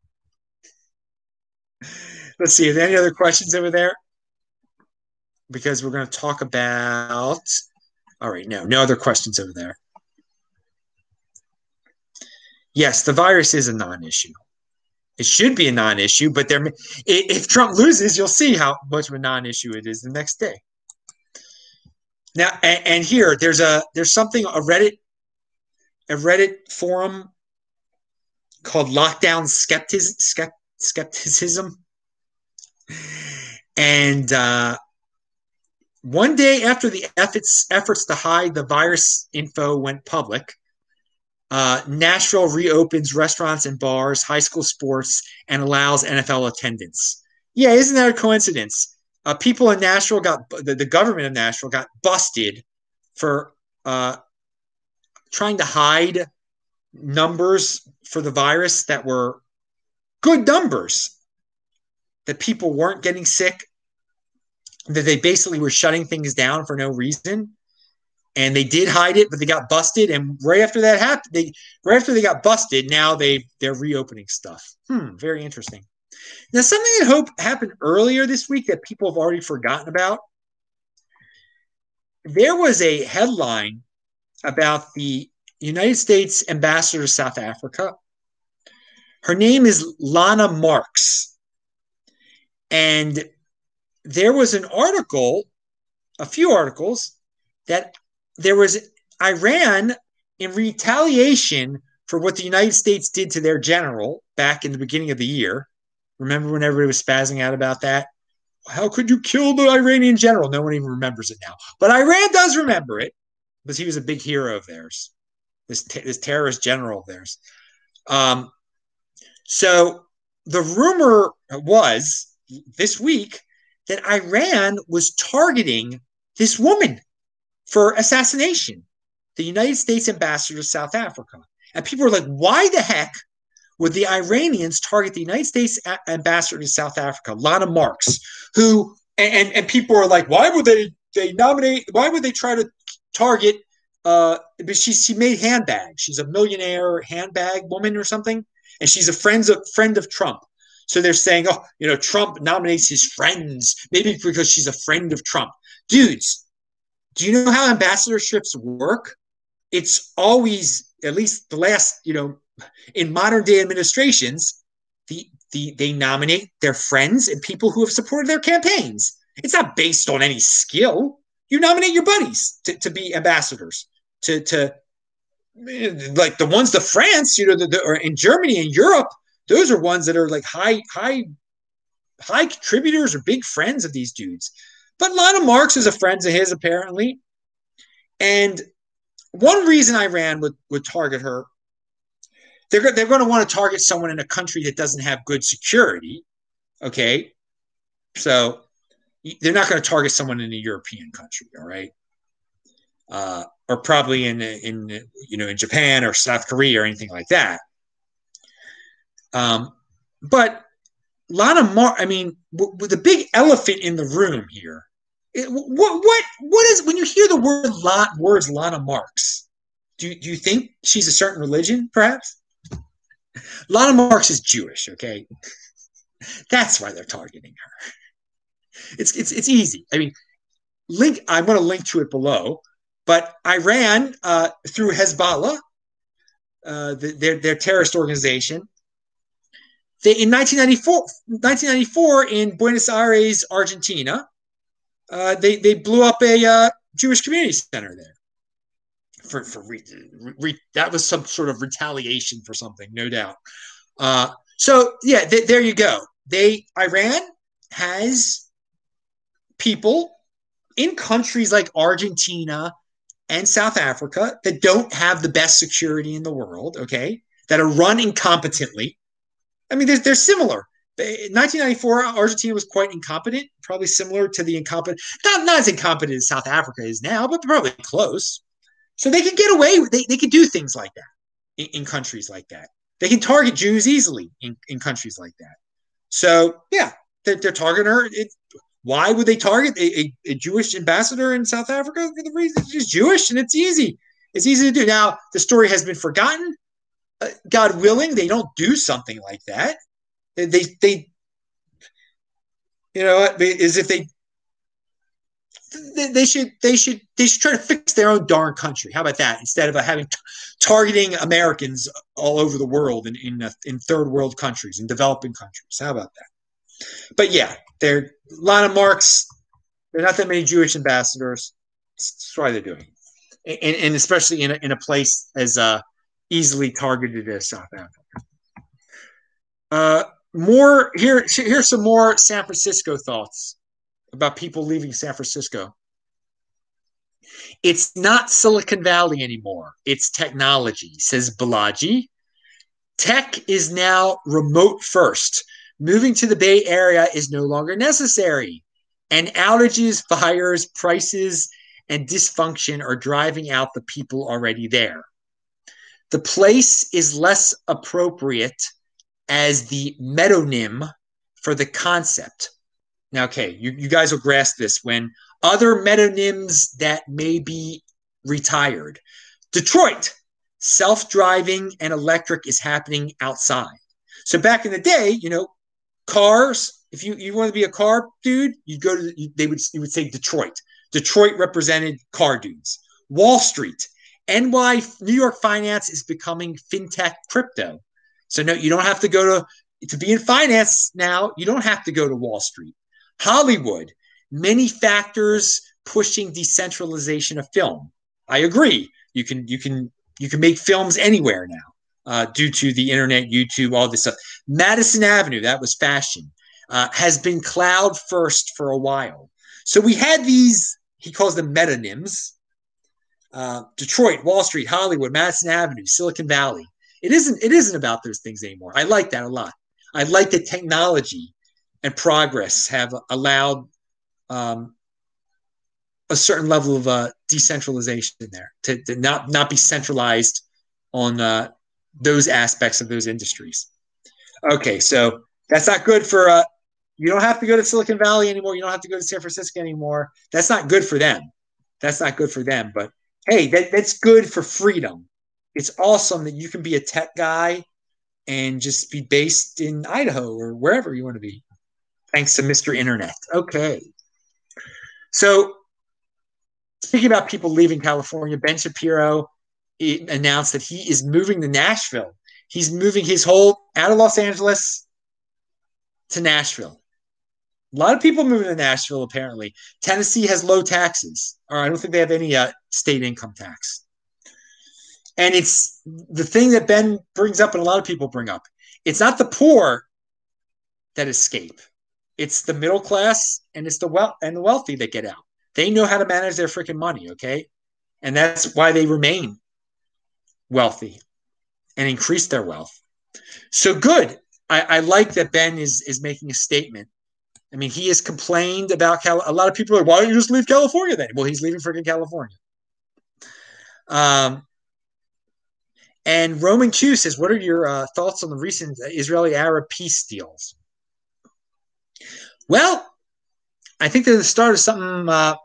Let's see. Are there any other questions over there? Because we're going to talk about. All right, no, no other questions over there. Yes, the virus is a non-issue. It should be a non-issue, but there, if Trump loses, you'll see how much of a non-issue it is the next day. Now, and, and, here there's a there's something a Reddit a Reddit forum called Lockdown Skepticism, skepticism. and uh, one day after the efforts efforts to hide the virus info went public, uh, Nashville reopens restaurants and bars, high school sports, and allows NFL attendance. Yeah, isn't that a coincidence? Uh, people in Nashville got the, the, government of Nashville got busted for uh, trying to hide numbers for the virus that were good numbers. that people weren't getting sick, that they basically were shutting things down for no reason. And they did hide it, but they got busted. And right after that happened, they right after they got busted, now they they're reopening stuff. Hmm, very interesting. Now, something that hope happened earlier this week that people have already forgotten about. There was a headline about the United States ambassador to South Africa. Her name is Lana Marks. And there was an article, a few articles, that there was Iran in retaliation for what the United States did to their general back in the beginning of the year. Remember when everybody was spazzing out about that? How could you kill the Iranian general? No one even remembers it now. But Iran does remember it because he was a big hero of theirs, this, this terrorist general of theirs. Um, so the rumor was this week that Iran was targeting this woman for assassination, the United States ambassador to South Africa. And people were like, why the heck would the Iranians target the United States ambassador to South Africa, Lana Marks, who, and, and people are like, why would they, they nominate, why would they try to target, uh, but she, she made handbags. She's a millionaire handbag woman or something. And she's a friend of, friend of Trump. So they're saying, oh, you know, Trump nominates his friends, maybe because she's a friend of Trump. Dudes, do you know how ambassadorships work? It's always, at least the last, you know, in modern day administrations, the, the they nominate their friends and people who have supported their campaigns. It's not based on any skill. You nominate your buddies to, to be ambassadors, to to like the ones to France, you know, the, the, or in Germany and Europe, those are ones that are like high, high, high contributors or big friends of these dudes. But Lana Marks is a friend of his, apparently. And one reason Iran would, would target her, they're, they're going to want to target someone in a country that doesn't have good security. Okay. So they're not going to target someone in a European country. All right. Uh, or probably in in you know in Japan or South Korea or anything like that. Um, but Lana Mar, I mean, w- w- the big elephant in the room here. It, what what what is when you hear the word lot words Lana Marks? Do do you think she's a certain religion, perhaps? Lana Marks is Jewish, okay? That's why they're targeting her. It's it's it's easy. I mean, link. I'm going to link to it below. But Iran, uh, through Hezbollah, uh, the, their, their terrorist organization, they, in 1994, 1994 in Buenos Aires, Argentina, uh, they, they blew up a uh, Jewish community center there. For, for re, re, that was some sort of retaliation for something, no doubt. Uh, so yeah, th- there you go. They Iran has people in countries like Argentina and South Africa that don't have the best security in the world, okay, that are run incompetently. I mean, they're, they're similar. In 1994, Argentina was quite incompetent, probably similar to the incompetent, not, not as incompetent as South Africa is now, but probably close. So they can get away, they, they can do things like that in, in countries like that. They can target Jews easily in, in countries like that. So, yeah, they're, they're targeting her. It, why would they target a, a, a, Jewish ambassador in South Africa? For the reason she's Jewish and it's easy. It's easy to do. Now, the story has been forgotten. Uh, God willing, they don't do something like that. They, they, they you know, as if they, they, should, they should, they should try to fix their own darn country. How about that? Instead of having t- targeting Americans all over the world in in, uh, in third world countries, in developing countries. How about that? But yeah, they're a lot of Marks. There are not that many Jewish ambassadors. That's why they're doing it. And, and especially in a, in a place as uh, easily targeted as South Africa. Uh, more here. Here's some more San Francisco thoughts about people leaving San Francisco. It's not Silicon Valley anymore. It's technology, says Balaji. Tech is now remote first. Moving to the Bay Area is no longer necessary. And outages, fires, prices, and dysfunction are driving out the people already there. The place is less appropriate as the metonym for the concept. Now, okay, you, you guys will grasp this when other metonyms that may be retired. Detroit, self driving and electric is happening outside. So back in the day, you know, cars, if you, you want to be a car dude, you'd go to, they would, you would say Detroit. Detroit represented car dudes. Wall Street, NY, New York finance is becoming fintech crypto. So no, you don't have to go to, to be in finance now, you don't have to go to Wall Street. Hollywood, many factors pushing decentralization of film. I agree. You can you can you can make films anywhere now uh, due to the internet, YouTube, all this stuff. Madison Avenue, that was fashion, uh, has been cloud first for a while. So we had these. He calls them metonyms. Uh, Detroit, Wall Street, Hollywood, Madison Avenue, Silicon Valley. It isn't. It isn't about those things anymore. I like that a lot. I like that technology and progress have allowed um, a certain level of uh, decentralization there to, to, not not be centralized on uh, those aspects of those industries. Okay, so that's not good for. Uh, you don't have to go to Silicon Valley anymore. You don't have to go to San Francisco anymore. That's not good for them. That's not good for them. But hey, that, that's good for freedom. It's awesome that you can be a tech guy and just be based in Idaho or wherever you want to be. Thanks to Mr. Internet. Okay. So speaking about people leaving California, Ben Shapiro announced that he is moving to Nashville. He's moving his whole out of Los Angeles to Nashville. A lot of people moving to Nashville, apparently. Tennessee has low taxes, or I don't think they have any uh, state income tax. And it's the thing that Ben brings up, and a lot of people bring up. It's not the poor that escape; it's the middle class and it's the well and the wealthy that get out. They know how to manage their freaking money, okay? And that's why they remain wealthy and increase their wealth. So good. I, I like that Ben is is making a statement. I mean, he has complained about Cal. A lot of people are, why don't you just leave California then? Well, he's leaving freaking California. Um, and Roman Q says, what are your uh, thoughts on the recent Israeli Arab peace deals? Well, I think they're the start of something. Uh,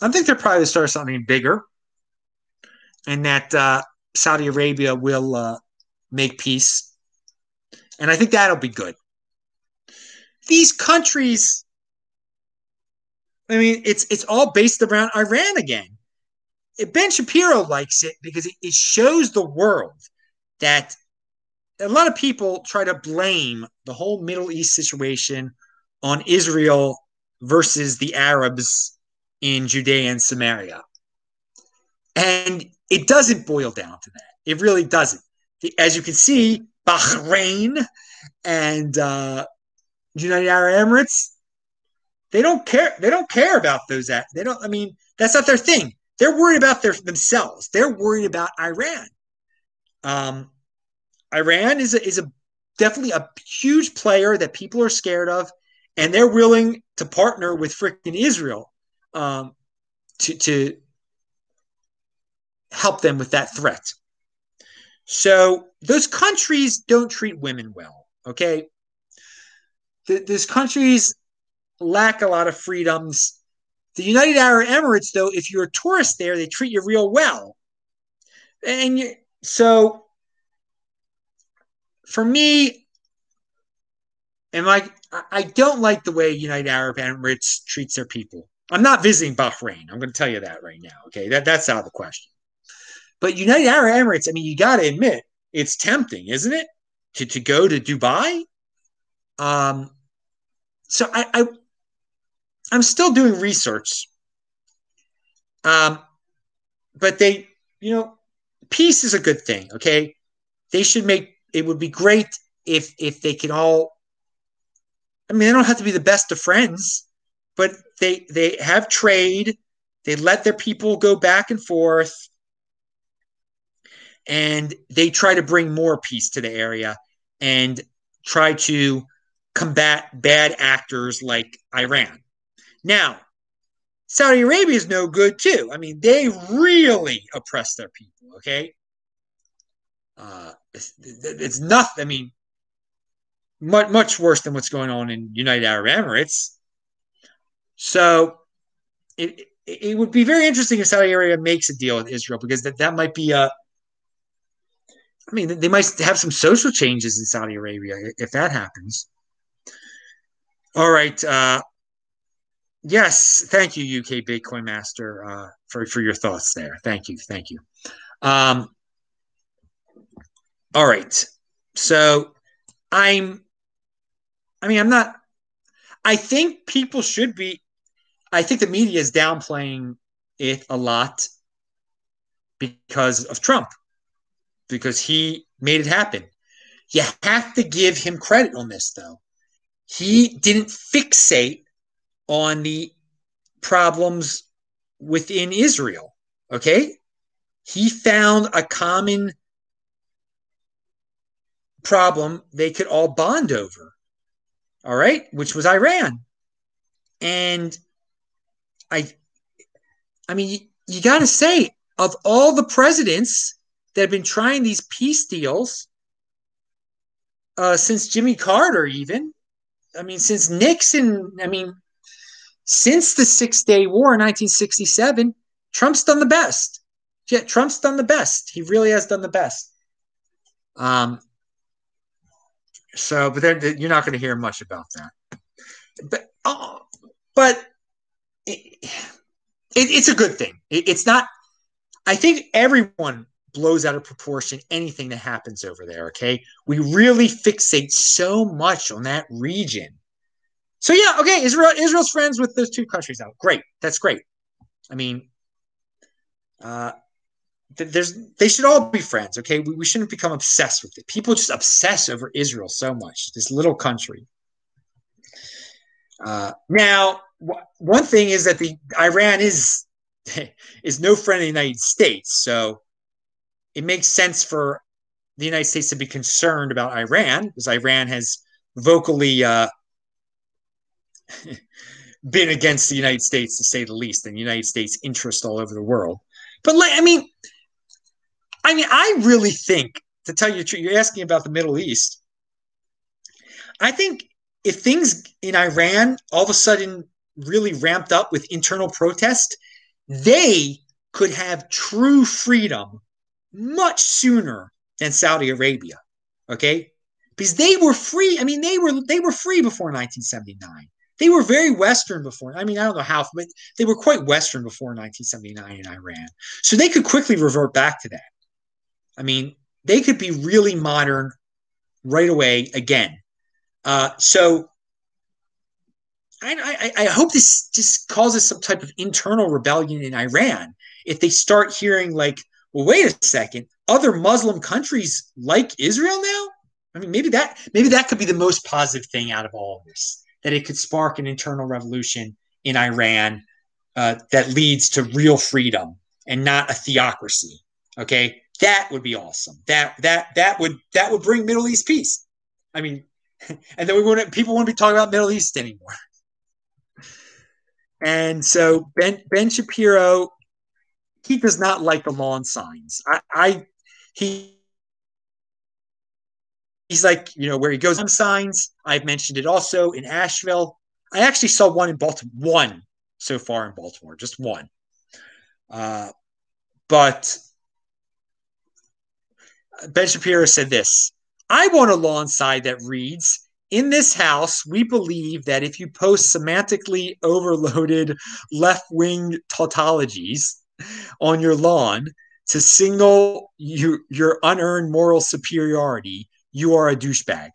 I think they're probably the start of something bigger, and that uh, Saudi Arabia will uh, make peace, and I think that'll be good. These countries, I mean, it's it's all based around Iran again. Ben Shapiro likes it because it, it shows the world that a lot of people try to blame the whole Middle East situation on Israel versus the Arabs in Judea and Samaria. And it doesn't boil down to that. It really doesn't. As you can see, Bahrain and uh, United Arab Emirates, they don't care. They don't care about those. They don't. I mean, that's not their thing. They're worried about their themselves. They're worried about Iran. Um, Iran is a, is a definitely a huge player that people are scared of and they're willing to partner with freaking Israel um, to to help them with that threat. So those countries don't treat women well. Okay, Th- those countries lack a lot of freedoms. The United Arab Emirates, though, if you're a tourist there, they treat you real well. And you, so, for me, am I I don't like the way United Arab Emirates treats their people. I'm not visiting Bahrain. I'm going to tell you that right now. Okay, that that's out of the question. But United Arab Emirates, I mean, you got to admit it's tempting, isn't it, to to go to Dubai? Um, so I, I I'm still doing research. Um, but they, you know, peace is a good thing. Okay, they should make. It would be great if if they can all I mean, they don't have to be the best of friends, but they they have trade. They let their people go back and forth, and they try to bring more peace to the area and try to combat bad actors like Iran. Now, Saudi Arabia is no good too. I mean, they really oppress their people. Okay, uh, it's, it's nothing. I mean, much much worse than what's going on in United Arab Emirates. So it it would be very interesting if Saudi Arabia makes a deal with Israel because that, that might be a I mean, they might have some social changes in Saudi Arabia if that happens. All right. Uh, yes. Thank you, UK Bitcoin Master, uh, for, for your thoughts there. Thank you. Thank you. Um, all right. So I'm, I mean, I'm not, I think people should be, I think the media is downplaying it a lot because of Trump, because he made it happen. You have to give him credit on this, though. He didn't fixate on the problems within Israel. Okay. He found a common problem they could all bond over. All right, which was Iran. And I I mean you, you got to say of all the presidents that have been trying these peace deals uh, since Jimmy Carter even I mean since Nixon I mean since the 6-day war in 1967 Trump's done the best. Yeah, Trump's done the best. He really has done the best. Um, so, but then you're not going to hear much about that. But, oh, but it, it, it's a good thing. It, it's not. I think everyone blows out of proportion anything that happens over there. Okay, we really fixate so much on that region. So yeah, okay, Israel Israel's friends with those two countries now. Great, that's great. I mean, uh, there's they should all be friends okay? We, we shouldn't become obsessed with it. People just obsess over israel so much this little country. Uh, now w- one thing is that the iran is is no friend of the united states so it makes sense for the united states to be concerned about iran because iran has vocally uh, been against the united states to say the least and the united states interest all over the world. But I mean, I mean, I really think, to tell you the truth, you're asking about the Middle East. I think if things in Iran all of a sudden really ramped up with internal protest, they could have true freedom much sooner than Saudi Arabia. Okay? Because they were free. I mean, they were they were free before 1979. They were very Western before. I mean, I don't know how, but they were quite Western before 1979 in Iran. So they could quickly revert back to that. I mean, they could be really modern right away again. Uh, so I, I, I, hope this just causes some type of internal rebellion in Iran. If they start hearing like, well, wait a second, other Muslim countries like Israel now. I mean, maybe that maybe that could be the most positive thing out of all of this. That it could spark an internal revolution in Iran uh, that leads to real freedom and not a theocracy. Okay, that would be awesome. That that that would that would bring Middle East peace. I mean, and then we wouldn't people wouldn't be talking about Middle East anymore. And so Ben Ben Shapiro, he does not like the lawn signs. I, I he he's like you know where he goes on signs. I've mentioned it also in Asheville. I actually saw one in Baltimore, one so far in Baltimore, just one. Uh, but Ben Shapiro said this I want a lawn sign that reads, in this house, we believe that if you post semantically overloaded left wing tautologies on your lawn to signal you, your unearned moral superiority, you are a douchebag.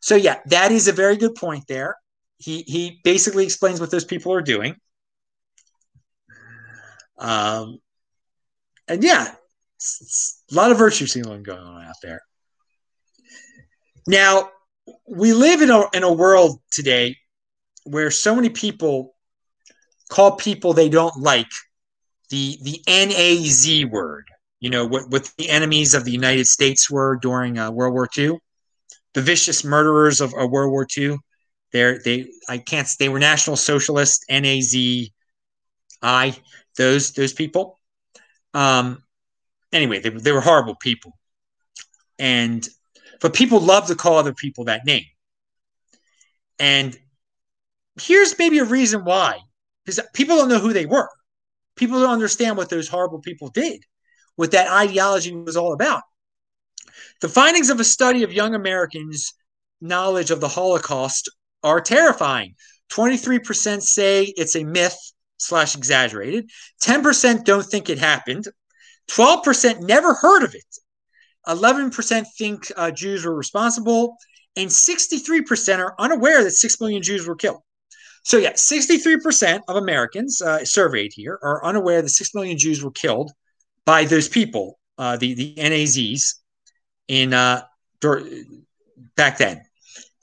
So, yeah, that is a very good point there. He, he basically explains what those people are doing. Um, and yeah, it's, a lot of virtue signaling going on out there. Now, we live in a, in a world today where so many people call people they don't like the the NAZ word. You know what what the enemies of the United States were during uh, World War II, the vicious murderers of, World War II. They're, they I can't they were National Socialists, NAZ, I those those people. Um, anyway, they, they were horrible people. And but people love to call other people that name. And here's maybe a reason why because people don't know who they were. People don't understand what those horrible people did, what that ideology was all about. The findings of a study of young Americans' knowledge of the Holocaust are terrifying. 23% say it's a myth slash exaggerated. 10% don't think it happened. 12% never heard of it. 11% think uh, Jews were responsible. And 63% are unaware that 6 million Jews were killed. So, yeah, 63% of Americans uh, surveyed here are unaware that 6 million Jews were killed by those people, uh, the, the NAZs, in uh, back then.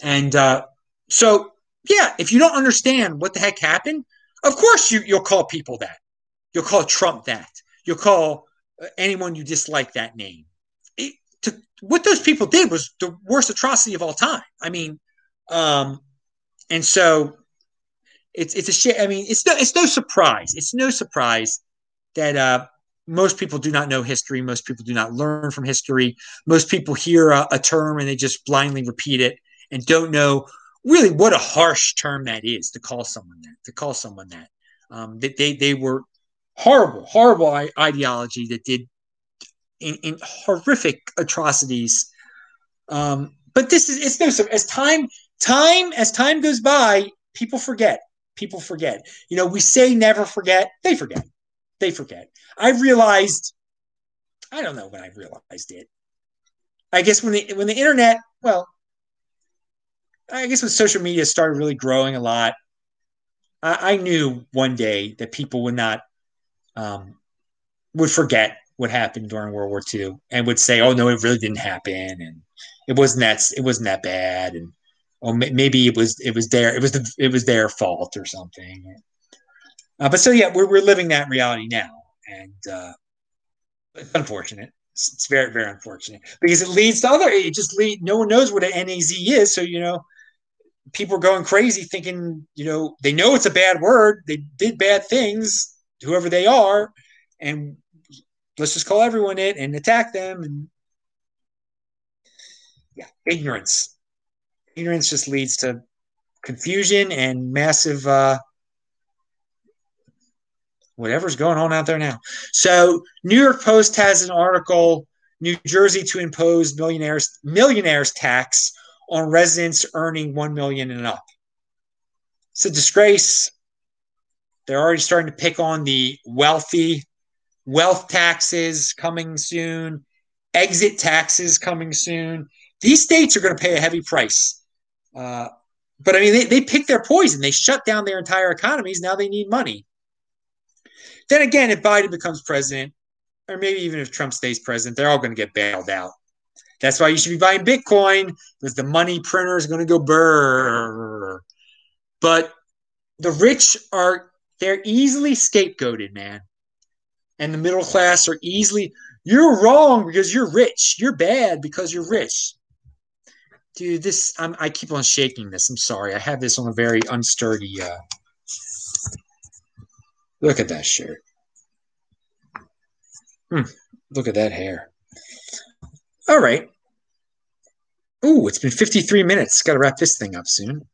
And uh, so, yeah, if you don't understand what the heck happened, of course you, you'll call people that. You'll call Trump that. You'll call anyone you dislike that name. It, to, what those people did was the worst atrocity of all time. I mean, um, and so it's it's a shit. I mean, it's no it's no surprise. It's no surprise that uh, most people do not know history. Most people do not learn from history. Most people hear a, a term and they just blindly repeat it and don't know really what a harsh term that is to call someone that. To call someone that. Um, they, they they were horrible, horrible ideology that did in, in horrific atrocities. Um, but this is it's no as time time as time goes by, people forget. People forget. You know, we say never forget. They forget. They forget. I realized. I don't know when I realized it. I guess when the when the internet, well, I guess when social media started really growing a lot, I, I knew one day that people would not um, would forget what happened during World War II and would say, "Oh no, it really didn't happen," and it wasn't that it wasn't that bad, and oh maybe it was it was their it was the, it was their fault or something. Uh, but so yeah, we're we're living that reality now, and uh, it's unfortunate. It's, it's, very very unfortunate because it leads to other. It just lead. No one knows what an NAZ is, so you know people are going crazy thinking you know they know it's a bad word. They did bad things, whoever they are, and let's just call everyone it and attack them. And yeah ignorance. Ignorance just leads to confusion and massive uh, whatever's going on out there now. So new york post has an article new jersey to impose millionaires millionaires tax on residents earning 1 million and up. It's a disgrace they're already starting to pick on the wealthy wealth taxes coming soon, exit taxes coming soon. These states are going to pay a heavy price. Uh, but I mean, they, they pick their poison. They shut down their entire economies. Now they need money. Then again, if Biden becomes president, or maybe even if Trump stays president, they're all going to get bailed out. That's why you should be buying Bitcoin because the money printer is going to go burr. But the rich are they're easily scapegoated, man. And the middle class are easily you're wrong because you're rich. You're bad because you're rich. Dude this I'm, i keep on shaking this. I'm sorry. I have this on a very unsturdy uh look at that shirt. Hmm, look at that hair. All right. Ooh, it's been 53 minutes. Got to wrap this thing up soon.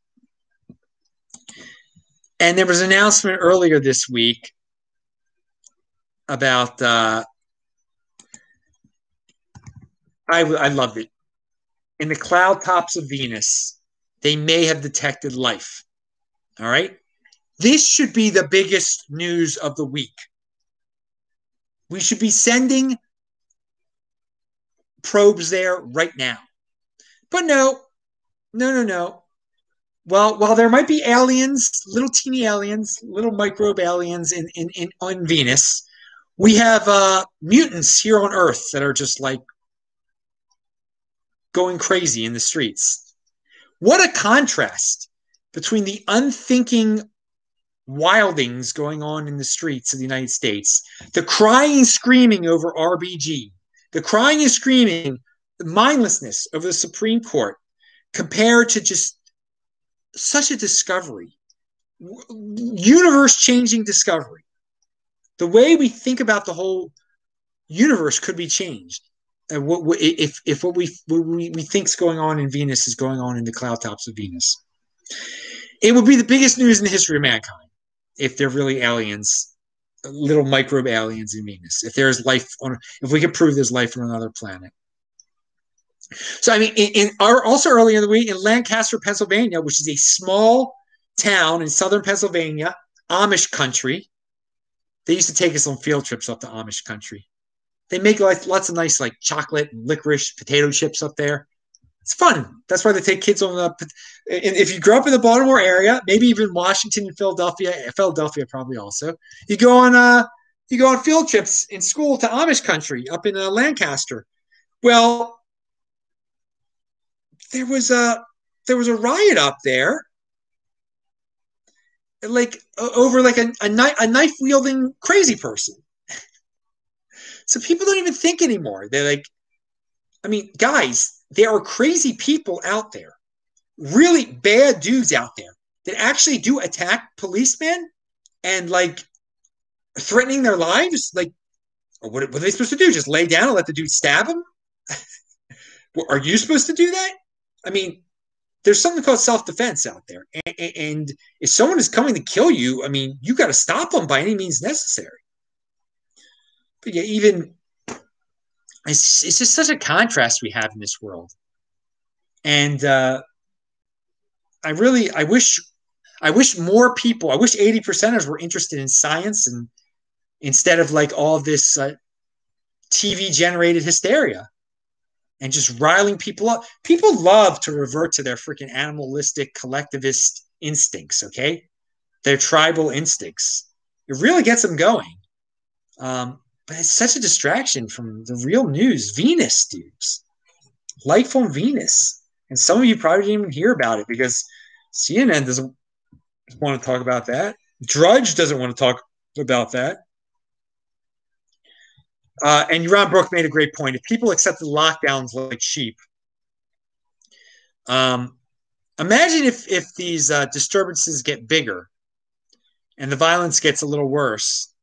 And there was an announcement earlier this week about uh, I I loved it. In the cloud tops of Venus, they may have detected life. All right. This should be the biggest news of the week. We should be sending probes there right now. But no, no, no, no. Well, while there might be aliens, little teeny aliens, little microbe aliens in, in, in on Venus, we have uh, mutants here on Earth that are just like going crazy in the streets. What a contrast between the unthinking wildings going on in the streets of the United States, the crying and screaming over RBG, the crying and screaming, the mindlessness of the Supreme Court, compared to just such a discovery, universe changing discovery the way we think about the whole universe could be changed. What if if what we what we, we think is going on in Venus is going on in the cloud tops of Venus. It would be the biggest news in the history of mankind if they're really aliens, little microbe aliens in Venus. If there's life on, if we could prove there's life on another planet. So I mean, in, in our, also early in the week in Lancaster, Pennsylvania, which is a small town in southern Pennsylvania, Amish country. They used to take us on field trips up to Amish country. They make like lots of nice like chocolate and licorice potato chips up there. It's fun. That's why they take kids on the. If you grew up in the Baltimore area, maybe even Washington and Philadelphia, Philadelphia probably also. You go on uh you go on field trips in school to Amish country up in uh, Lancaster. Well, there was a there was a riot up there. Like over like a, a, knife, a knife wielding crazy person. So people don't even think anymore. They're like i mean guys there are crazy people out there. Really bad dudes out there that actually do attack policemen and like threatening their lives. Like what, what are they supposed to do? Just lay down and let the dude stab them are you supposed to do that I mean, there's something called self defense out there. And, and, if someone is coming to kill you, I mean, you got to stop them by any means necessary. But yeah, even it's, it's just such a contrast we have in this world. And uh, I really, I wish, I wish more people, I wish 80 percenters were interested in science and instead of like all this uh, TV generated hysteria and just riling people up. People love to revert to their freaking animalistic collectivist instincts, okay? Their tribal instincts. It really gets them going. Um, but it's such a distraction from the real news. Venus, dudes. Life on Venus. And some of you probably didn't even hear about it because CNN doesn't want to talk about that. Drudge doesn't want to talk about that. Uh, and Yaron Brook made a great point. If people accepted lockdowns like sheep, um, imagine if if these uh, disturbances get bigger and the violence gets a little worse.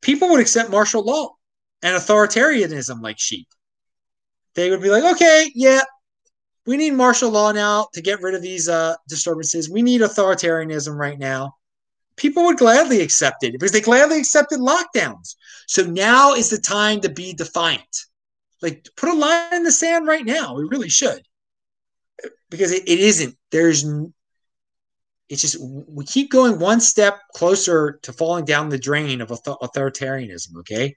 People would accept martial law and authoritarianism like sheep. They would be like, okay, yeah, we need martial law now to get rid of these uh, disturbances. We need authoritarianism right now people would gladly accept it because they gladly accepted lockdowns. So now is the time to be defiant. Like put a line in the sand right now. We really should. Because it, it isn't. There's it's just we keep going one step closer to falling down the drain of authoritarianism, okay?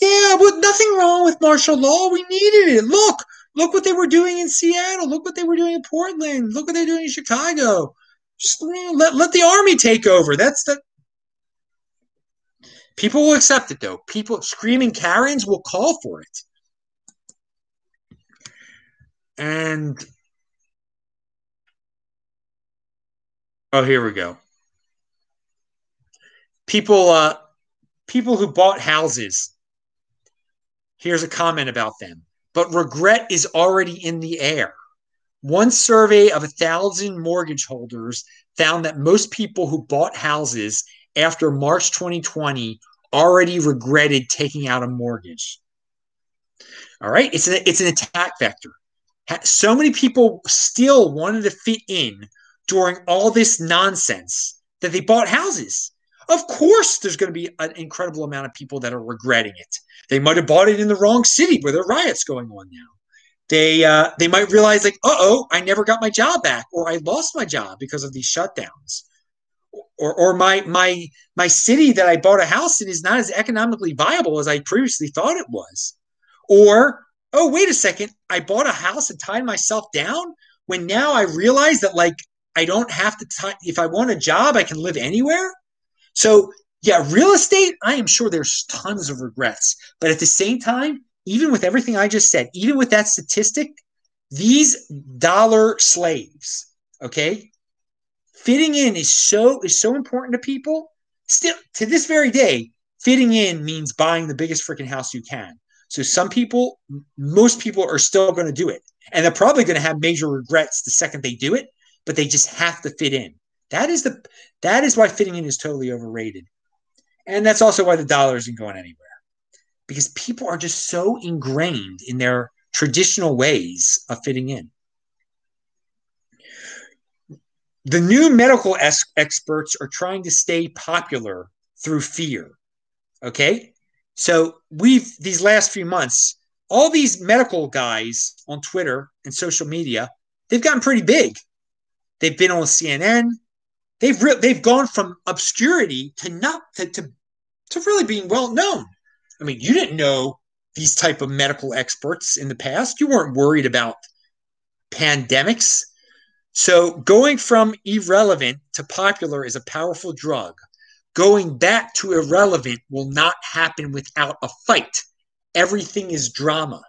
Yeah, but nothing wrong with martial law. We needed it. Look, look what they were doing in Seattle. Look what they were doing in Portland. Look what they're doing in Chicago. Just let, let the army take over. That's the people will accept it though. People screaming Karens will call for it. And oh, here we go. People, uh, people who bought houses. Here's a comment about them. But regret is already in the air. One survey of a thousand mortgage holders found that most people who bought houses after March 2020 already regretted taking out a mortgage. All right, it's an it's an attack vector. So many people still wanted to fit in during all this nonsense that they bought houses. Of course, there's going to be an incredible amount of people that are regretting it. They might have bought it in the wrong city where there are riots going on now they uh, they might realize like, uh oh, I never got my job back, or I lost my job because of these shutdowns, or or my my my city that I bought a house in is not as economically viable as I previously thought it was, or oh wait a second, I bought a house and tied myself down when now I realize that like I don't have to tie. If I want a job, I can live anywhere. So yeah, real estate, I am sure there's tons of regrets, but at the same time, even with everything I just said, even with that statistic, these dollar slaves, okay, fitting in is so is so important to people. Still to this very day, fitting in means buying the biggest freaking house you can. So some people, most people are still going to do it. And they're probably going to have major regrets the second they do it, but they just have to fit in. That is the that is why fitting in is totally overrated. And that's also why the dollar isn't going anywhere because people are just so ingrained in their traditional ways of fitting in. the new medical es- experts are trying to stay popular through fear. Okay. So we've, these last few months, all these medical guys on Twitter and social media, they've gotten pretty big. They've been on CNN. They've re- they've gone from obscurity to not to, to to really being well known. I mean, you didn't know these type of medical experts in the past. You weren't worried about pandemics. So going from irrelevant to popular is a powerful drug. Going back to irrelevant will not happen without a fight. Everything is drama.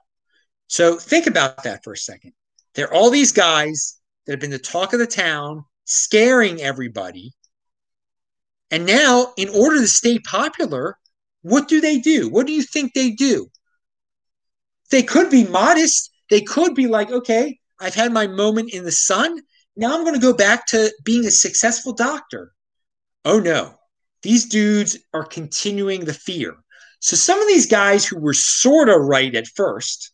So think about that for a second. There are all these guys that have been the talk of the town, scaring everybody. And now, in order to stay popular, what do they do? What do you think they do? They could be modest. They could be like, okay, I've had my moment in the sun. Now I'm going to go back to being a successful doctor. Oh no, these dudes are continuing the fear. So some of these guys who were sort of right at first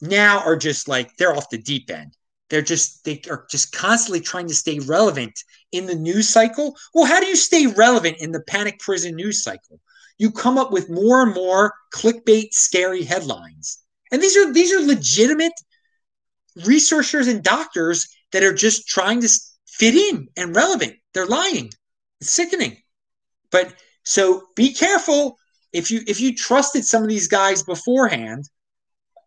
now are just like, they're off the deep end. They're just they are just constantly trying to stay relevant in the news cycle. Well, how do you stay relevant in the panic prison news cycle? You come up with more and more clickbait, scary headlines, and these are these are legitimate researchers and doctors that are just trying to fit in and relevant. They're lying. It's sickening. But so be careful if you if you trusted some of these guys beforehand,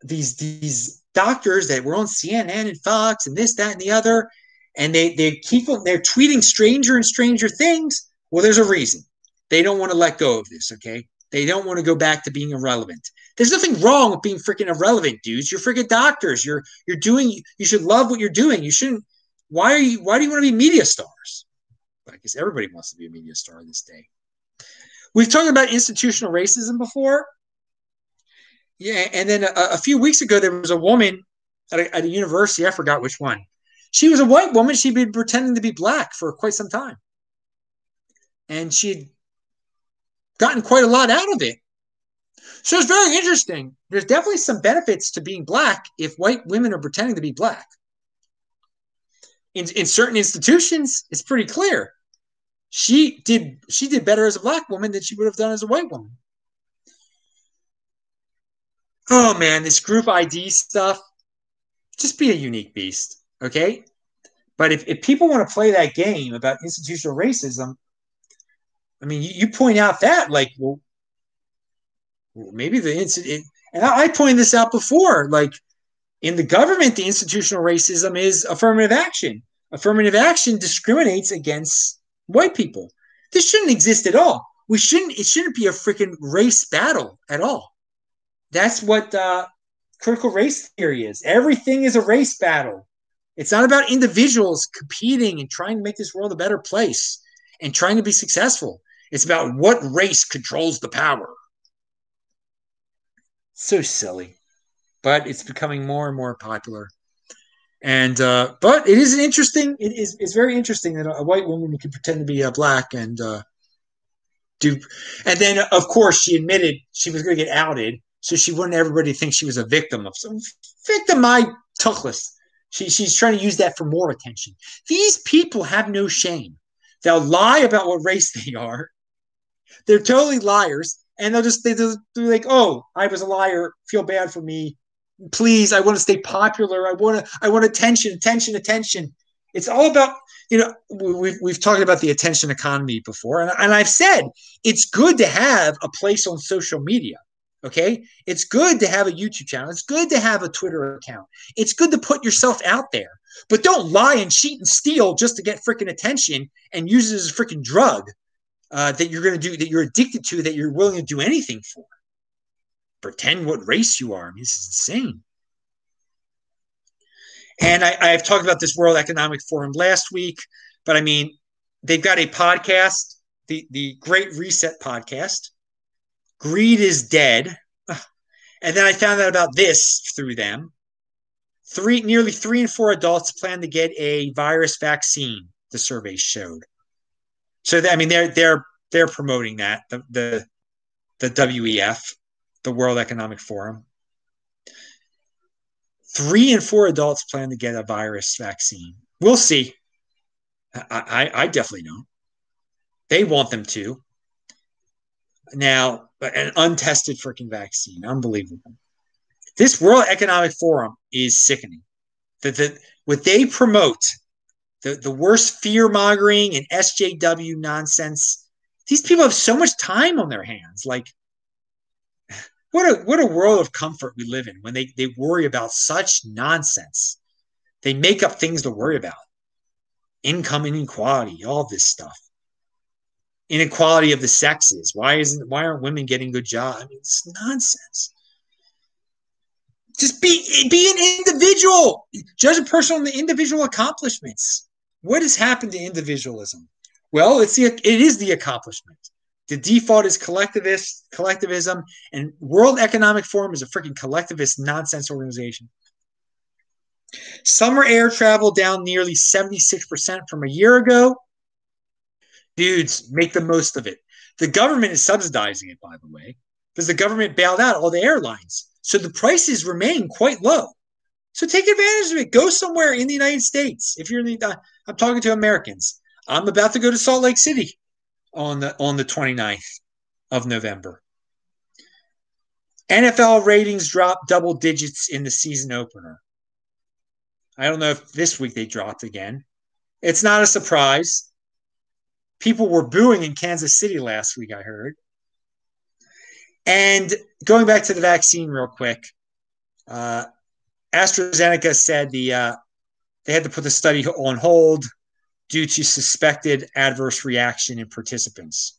these these doctors that were on CNN and Fox and this, that, and the other, and they they keep they're tweeting stranger and stranger things. Well, there's a reason. They don't want to let go of this, okay? They don't want to go back to being irrelevant. There's nothing wrong with being freaking irrelevant, dudes. You're freaking doctors. You're you're doing you should love what you're doing. You shouldn't why are you why do you want to be media stars? I guess everybody wants to be a media star this day. We've talked about institutional racism before. Yeah, and then a, a few weeks ago, there was a woman at a, at a university. I forgot which one. She was a white woman. She'd been pretending to be black for quite some time, and she'd gotten quite a lot out of it. So it's very interesting. There's definitely some benefits to being black if white women are pretending to be black. In, in certain institutions, it's pretty clear. She did she did better as a black woman than she would have done as a white woman oh man, this group ID stuff, just be a unique beast, okay? But if, if people want to play that game about institutional racism, I mean, you, you point out that, like, well, maybe the incident, and I, I pointed this out before, like, in the government, the institutional racism is affirmative action. Affirmative action discriminates against white people. This shouldn't exist at all. We shouldn't, it shouldn't be a freaking race battle at all. That's what uh, critical race theory is. Everything is a race battle. It's not about individuals competing and trying to make this world a better place and trying to be successful. It's about what race controls the power. So silly, but it's becoming more and more popular. And uh, but it is an interesting. It is it's very interesting that a white woman can pretend to be a black and uh, do. And then of course she admitted she was going to get outed so she wouldn't everybody think she was a victim of some victim my tuckless. She, she's trying to use that for more attention. These people have no shame. They'll lie about what race they are. They're totally liars, and they'll just they, they'll be like, "Oh, I was a liar. Feel bad for me. Please, I want to stay popular. I want to. I want attention, attention, attention." It's all about you know we've we've talked about the attention economy before, and, and I've said it's good to have a place on social media. Okay. It's good to have a YouTube channel. It's good to have a Twitter account. It's good to put yourself out there, but don't lie and cheat and steal just to get freaking attention and use it as a freaking drug uh, that you're going to do, that you're addicted to, that you're willing to do anything for. Pretend what race you are. I mean, this is insane. And I, I've talked about this World Economic Forum last week, but I mean, they've got a podcast, the, the Great Reset podcast Greed is dead. And then I found out about this through them. Three, nearly three in four adults plan to get a virus vaccine. The survey showed. So I mean, they're they're they're promoting that the the the WEF, the World Economic Forum. Three in four adults plan to get a virus vaccine. We'll see. I, I, I definitely don't. They want them to. Now, an untested freaking vaccine, unbelievable. This World Economic Forum is sickening. The, the, what they promote, the, the worst fear mongering and SJW nonsense, these people have so much time on their hands. Like, what a what a world of comfort we live in when they, they worry about such nonsense. They make up things to worry about. Income inequality, all this stuff. Inequality of the sexes. Why isn't why aren't women getting good jobs? I mean, it's nonsense. Just be be an individual. Judge a person on the individual accomplishments. What has happened to individualism? Well, it's the it is the accomplishment. The default is collectivist collectivism, and World Economic Forum is a freaking collectivist nonsense organization. Summer air travel down nearly 76% from a year ago. Dudes, make the most of it. The government is subsidizing it, by the way, because the government bailed out all the airlines. So the prices remain quite low. So take advantage of it. Go somewhere in the United States. If you're in the, uh, I'm talking to Americans. I'm about to go to Salt Lake City on the on the 29th of November. NFL ratings dropped double digits in the season opener. I don't know if this week they dropped again. It's not a surprise. People were booing in Kansas City last week, I heard. And going back to the vaccine real quick, uh, AstraZeneca said the uh, they had to put the study on hold due to suspected adverse reaction in participants.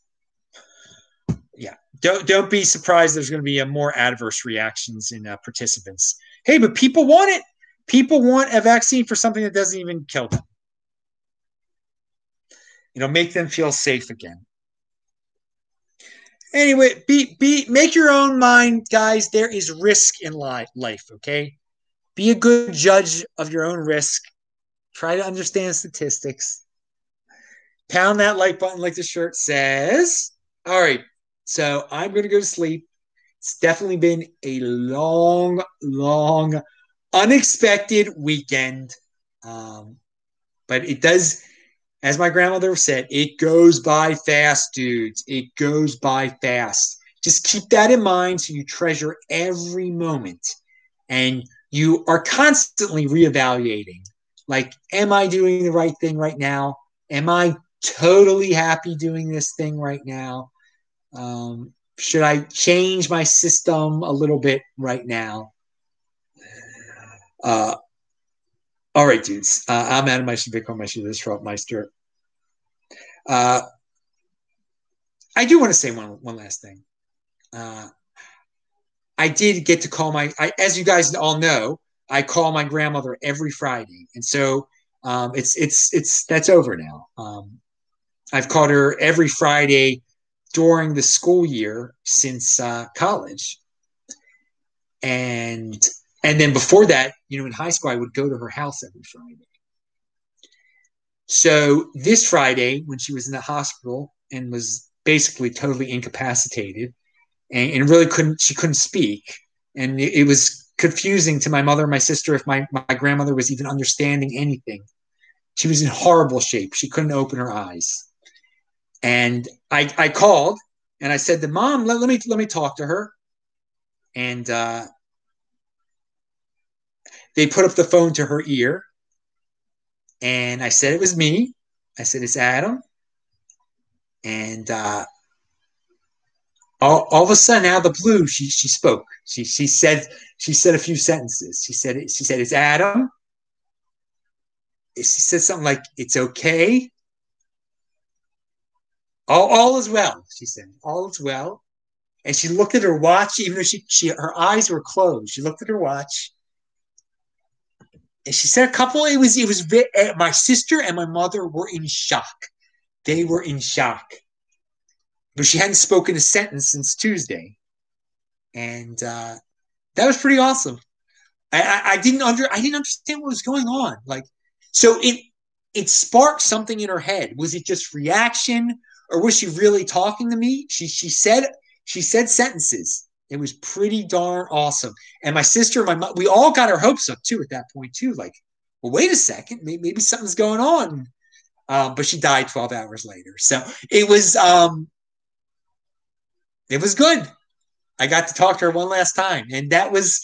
Yeah, don't don't be surprised. There's going to be a more adverse reactions in uh, participants. Hey, but people want it. People want a vaccine for something that doesn't even kill them. You know, make them feel safe again. Anyway, be be make your own mind, guys. There is risk in life. Okay, be a good judge of your own risk. Try to understand statistics pound that like button like the shirt says. All right. So I'm going to go to sleep. It's definitely been a long, long, unexpected weekend. Um, but it does, as my grandmother said, it goes by fast, dudes. It goes by fast. Just keep that in mind so you treasure every moment and you are constantly reevaluating. Like, am I doing the right thing right now? Am I totally happy doing this thing right now. Um, should I change my system a little bit right now? Uh, all right, dudes. Uh, I'm Adam Meister, Bitcoin Meister, this Schwab Meister. Uh, I do want to say one one last thing. Uh, I did get to call my, I, as you guys all know, I call my grandmother every Friday, and so um, it's it's it's that's over now. Um, I've called her every Friday during the school year since uh, college. And and then before that, you know, in high school, I would go to her house every Friday. So this Friday, when she was in the hospital and was basically totally incapacitated and, and really couldn't, she couldn't speak. And it, it was confusing to my mother and my sister if my, my grandmother was even understanding anything. She was in horrible shape. She couldn't open her eyes. And I, I called and I said to mom, let, let me let me talk to her. And uh, they put up the phone to her ear. And I said it was me. I said, it's Adam. And uh, all, all of a sudden, out of the blue, she she spoke. She she said she said a few sentences. She said she said it's Adam. She said something like it's okay. All, all is well, she said. All is well. And she looked at her watch, even though she, she her eyes were closed. She looked at her watch. And she said a couple, it was, it was, eh, my sister and my mother were in shock. They were in shock. But she hadn't spoken a sentence since Tuesday. And uh, that was pretty awesome. I, I, I didn't under I didn't understand what was going on. Like, so it it sparked something in her head. Was it just reaction? or was she really talking to me? She she said she said sentences. It was pretty darn awesome. And my sister, my mom, we all got our hopes up too at that point too. Like, well, wait a second, maybe, maybe something's going on. Um, but she died 12 hours later. So it was um, it was good. I got to talk to her one last time, and that was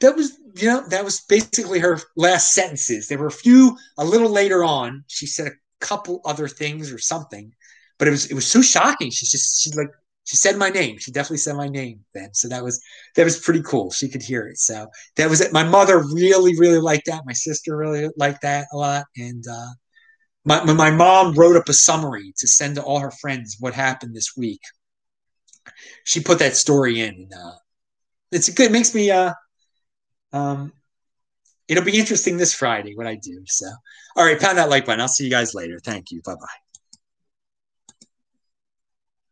that was you know that was basically her last sentences. There were a few a little later on. She said a couple other things or something, but it was it was so shocking. She just she like she said my name. She definitely said my name then. So that was that was pretty cool. She could hear it. So that was it. My mother really really liked that. My sister really liked that a lot, and uh, my my mom wrote up a summary to send to all her friends what happened this week. She put that story in. And, uh, it's good. It makes me. Uh, um, it'll be interesting this Friday what I do. So, all right, pound that like button. I'll see you guys later. Thank you. Bye bye.